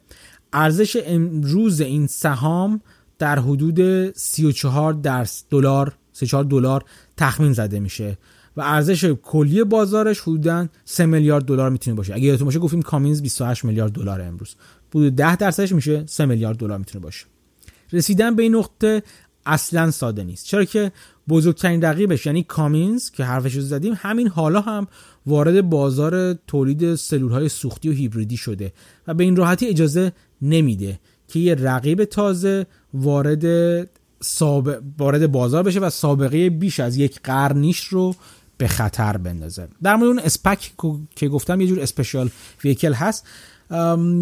ارزش امروز این سهام در حدود 34 درصد دلار 34 دلار تخمین زده میشه. و ارزش کلی بازارش حدودا 3 میلیارد دلار می‌تونه باشه. اگه یادتون باشه گفتیم کامینز 28 میلیارد دلار امروز. بود 10 درصدش میشه 3 میلیارد دلار می‌تونه باشه. رسیدن به این نقطه اصلا ساده نیست. چرا که بزرگترین رقیبش یعنی کامینز که حرفش رو زدیم همین حالا هم وارد بازار تولید سلول های سوختی و هیبریدی شده و به این راحتی اجازه نمیده که یه رقیب تازه وارد وارد بازار بشه و سابقه بیش از یک قرنیش رو به خطر بندازه. در مورد اون اسپک که گفتم یه جور اسپشیال ویکل هست.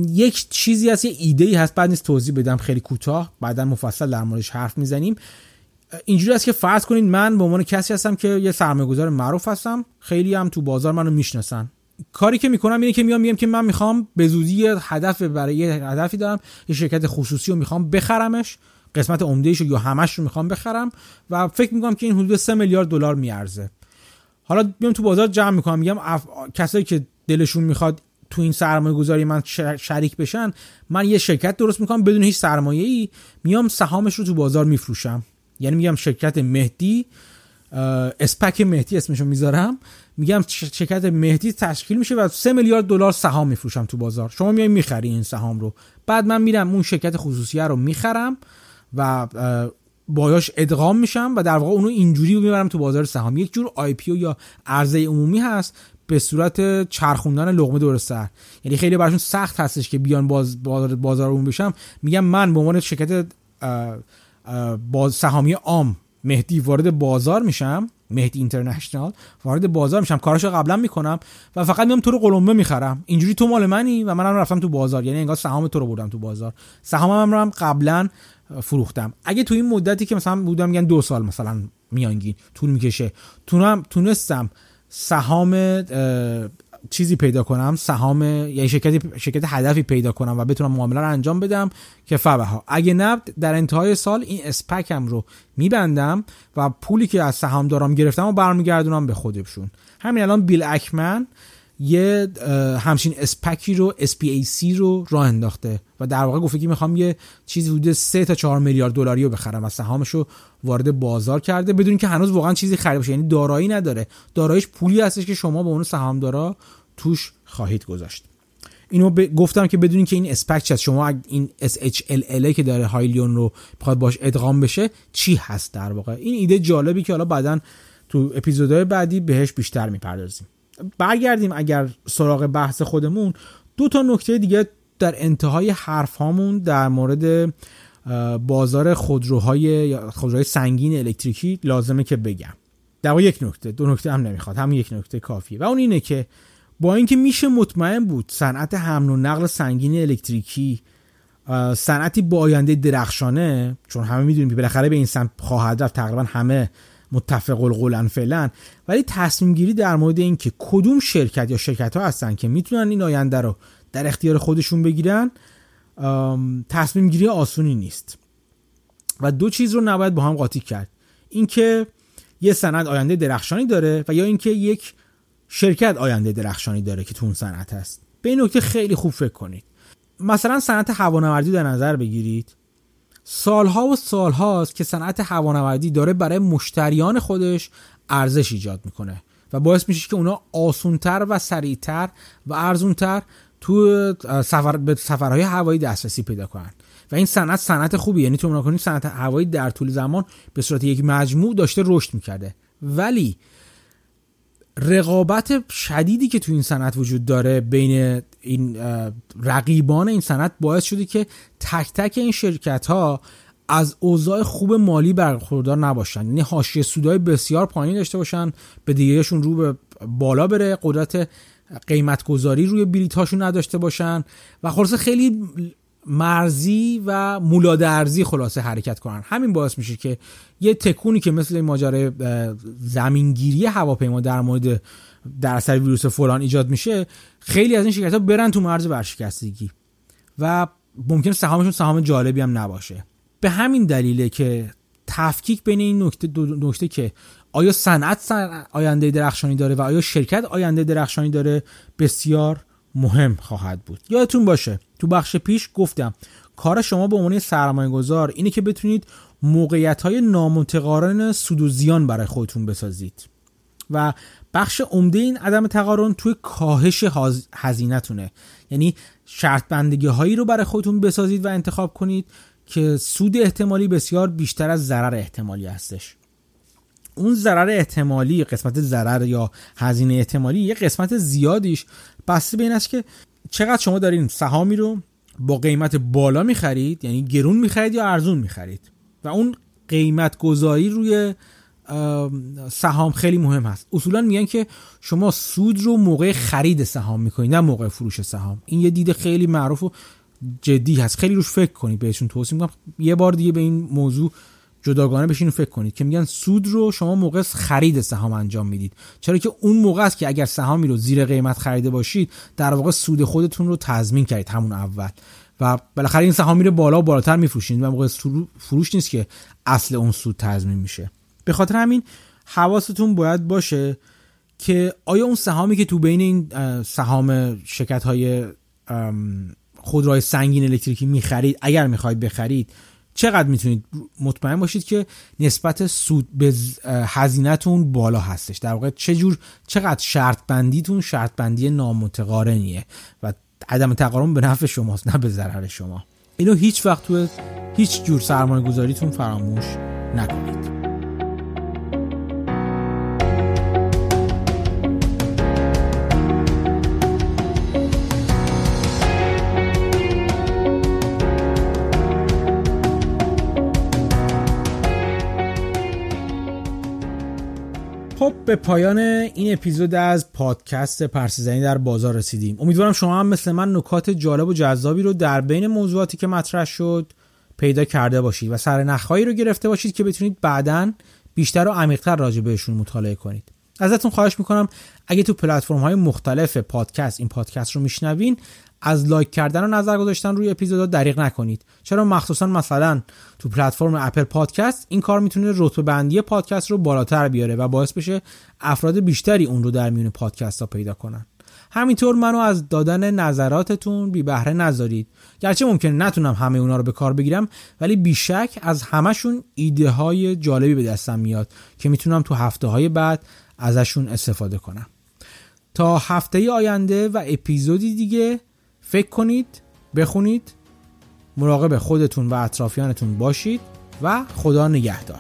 یک چیزی هست یه ایده ای هست بعد نیست توضیح بدم خیلی کوتاه بعدا مفصل در موردش حرف می‌زنیم. اینجوری است که فرض کنید من به عنوان کسی هستم که یه سرمایه‌گذار معروف هستم. خیلی هم تو بازار منو می‌شناسن. کاری که می‌کنم اینه که میام میگم که من می‌خوام به زودی هدف برای یه هدفی دارم یه شرکت خصوصی رو می‌خوام بخرمش قسمت عمدهش یا همش رو می‌خوام بخرم و فکر می‌کنم که این حدود 3 میلیارد دلار میارزه. حالا میام تو بازار جمع می‌کنم. میگم اف... کسایی که دلشون می‌خواد تو این سرمایه گذاری من شریک بشن من یه شرکت درست می‌کنم بدون هیچ سرمایه ای میام سهامش رو تو بازار میفروشم. یعنی میگم شرکت مهدی اسپک مهدی اسمشو می‌ذارم. میگم شرکت مهدی تشکیل میشه و 3 میلیارد دلار سهام میفروشم تو بازار. شما میای می‌خری این سهام رو. بعد من میرم اون شرکت خصوصیه رو می‌خرم و بایاش ادغام میشم و در واقع اونو اینجوری می‌برم تو بازار سهام. یک جور آی پی یا عرضه عمومی هست به صورت چرخوندن لقمه دور سر. یعنی خیلی براشون سخت هستش که بیان باز بازار اون بشم. میگم من به عنوان شرکت باز سهامی عام مهدی وارد بازار میشم مهدی اینترنشنال وارد بازار میشم. کاراشو قبلا می‌کنم و فقط میام تو رو قلمبه می‌خرم. اینجوری تو مال منی و منم رفتم تو بازار. یعنی انگار سهام تو رو بردم تو بازار. سهامم هم قبلا فروختم. اگه تو این مدتی که مثلا بودم میگن دو سال مثلا میانگین طول می‌کشه. تونم تونستم سهام چیزی پیدا کنم سهام یعنی شرکت شرکت هدفی پیدا کنم و بتونم معامله رو انجام بدم که ها اگه نه در انتهای سال این اسپکم رو میبندم و پولی که از سهام دارم گرفتم و برمیگردونم به خودشون. همین الان بیل اکمن یه همچین اسپکی رو SPAC رو راه انداخته و در واقع گفته که می‌خوام یه چیزی حدود 3 تا 4 میلیارد دلاری رو بخرم و سهامش رو وارد بازار کرده بدون که هنوز واقعا چیزی خرید باشه. یعنی دارایی نداره. داراییش پولی هستش که شما به اون سهامدارا توش خواهید گذاشت. اینو ب... گفتم که بدونین که این اسپک از شما این SHLL که داره هایلیون رو بخواد باش ادغام بشه چی هست در واقع؟ این ایده جالبی که حالا بعدا تو اپیزودهای بعدی بهش بیشتر می‌پردازیم. برگردیم اگر سراغ بحث خودمون دو تا نکته دیگه در انتهای حرف هامون در مورد بازار خودروهای خودروهای سنگین الکتریکی لازمه که بگم. در یک نکته دو نکته هم نمی‌خواد هم یک نکته کافیه. و اون اینه که با اینکه میشه مطمئن بود صنعت حمل و نقل سنگین الکتریکی صنعتی با آینده درخشانه چون همه می‌دونیم که بالاخره به این سمت خواهد رفت تقریبا همه متفق القولن فعلا. ولی تصمیم گیری در مورد اینکه کدوم شرکت یا شرکت ها هستن که می‌تونن این آینده رو در اختیار خودشون بگیرن تصمیم گیری آسونی نیست. و دو چیز رو نباید با هم قاطی کرد. اینکه یه سند آینده درخشانی داره و یا اینکه یک شرکت آینده درخشانی داره که تو اون صنعت هست. به این نکته خیلی خوب فکر کنید. مثلا صنعت هوانوردی در نظر بگیرید. سالها و سالهاست که صنعت هوانوردی داره برای مشتریان خودش ارزش ایجاد می‌کنه و باعث میشه که اونا آسونتر و سریعتر و ارزونتر تو سفر به سفرهای هوایی دسترسی پیدا کنن. و این صنعت صنعت خوبی یعنی تو صنعت هوایی در طول زمان به صورت یک مجموع داشته رشد می‌کرده. ولی رقابت شدیدی که تو این صنعت وجود داره بین این رقیبان این صنعت باعث شده که تک تک این شرکت ها از اوضاع خوب مالی برخوردار نباشن. یعنی حاشیه سودای بسیار پایین داشته باشن به دیگهشون رو به بالا بره قدرت قیمت گذاری روی بلیت هاشون نداشته باشن و خلاصه خیلی مرزی و مولادرزی خلاصه حرکت کنن. همین باعث میشه که یه تکونی که مثل ماجرای زمینگیری هواپیما در مورد در اثر ویروس فلان ایجاد میشه خیلی از این شرکت ها برن تو مرز ورشکستگی و ممکن سهامشون سهام جالبی هم نباشه. به همین دلیله که تفکیک بین این نکته دو نکته که آیا صنعت آینده درخشانی داره و آیا شرکت آینده درخشانی داره بسیار مهم خواهد بود. یادتون باشه تو بخش پیش گفتم. کار شما به عنوان سرمایه گذار اینه که بتونید موقعیت های نامتقارن سود و زیان برای خودتون بسازید. و بخش عمده این عدم تقارن توی کاهش هزینهتونه. یعنی شرط بندگی هایی رو برای خودتون بسازید و انتخاب کنید که سود احتمالی بسیار بیشتر از ضرر احتمالی هستش. اون ضرر احتمالی قسمت ضرر یا هزینه احتمالی یه قسمت زیادیش بسته به این است که چقدر شما دارین سهامی رو با قیمت بالا می‌خرید؟ یعنی گرون می‌خرید یا ارزون می‌خرید؟ و اون قیمت گذاری روی سهام خیلی مهم هست. اصولا میگن که شما سود رو موقع خرید سهام می‌کنید نه موقع فروش سهام. این یه دید خیلی معروف و جدی هست. خیلی روش فکر کنید بهشون توصیه می‌کنم. یه بار دیگه به این موضوع جداگانه بشین فکر کنید که میگن سود رو شما موقع خرید سهام انجام می‌دید. چرا که اون موقع است که اگر سهامی رو زیر قیمت خریده باشید در واقع سود خودتون رو تضمین کردید همون اول. و بالاخره این سهام میره بالا و بالاتر میفروشید و موقع فروش نیست که اصل اون سود تضمین میشه. به خاطر همین حواستون باید باشه که آیا اون سهامی که تو بین این سهام شرکت های خودروهای سنگین الکتریکی می‌خرید اگر می‌خواید بخرید چقدر می‌تونید مطمئن باشید که نسبت سود به هزینهتون بالا هستش؟ در واقع چه جور چقدر شرط بندیتون شرط بندی نامتقارنیه؟ و عدم تقارن به نفع شماست نه به ضرر شما. اینو هیچ وقت تو هیچ جور سرمایه گذاریتون فراموش نکنید. خب به پایان این اپیزود از پادکست پرسیزنی در بازار رسیدیم. امیدوارم شما هم مثل من نکات جالب و جذابی رو در بین موضوعاتی که مطرح شد پیدا کرده باشید و سرنخهایی رو گرفته باشید که بتونید بعدا بیشتر و عمیقتر راجع بهشون مطالعه کنید. ازتون خواهش می‌کنم اگه تو پلتفرم های مختلف پادکست این پادکست رو میشنوین از لایک کردن و نظر گذاشتن روی اپیزودا دریغ نکنید. چرا مخصوصا مثلا تو پلتفرم اپل پادکست این کار می‌تونه رتبه بندی پادکست رو بالاتر بیاره و باعث بشه افراد بیشتری اون رو در میون پادکست ها پیدا کنن. همینطور منو از دادن نظراتتون بی بهره نذارید. گرچه ممکنه نتونم همه اونا رو به کار بگیرم ولی بیشک از همشون ایده های جالبی به دستم میاد که می‌تونم تو هفته های بعد ازشون استفاده کنم. تا هفته آینده و اپیزودی دیگه فکر کنید بخونید مراقب خودتون و اطرافیانتون باشید و خدا نگهدار.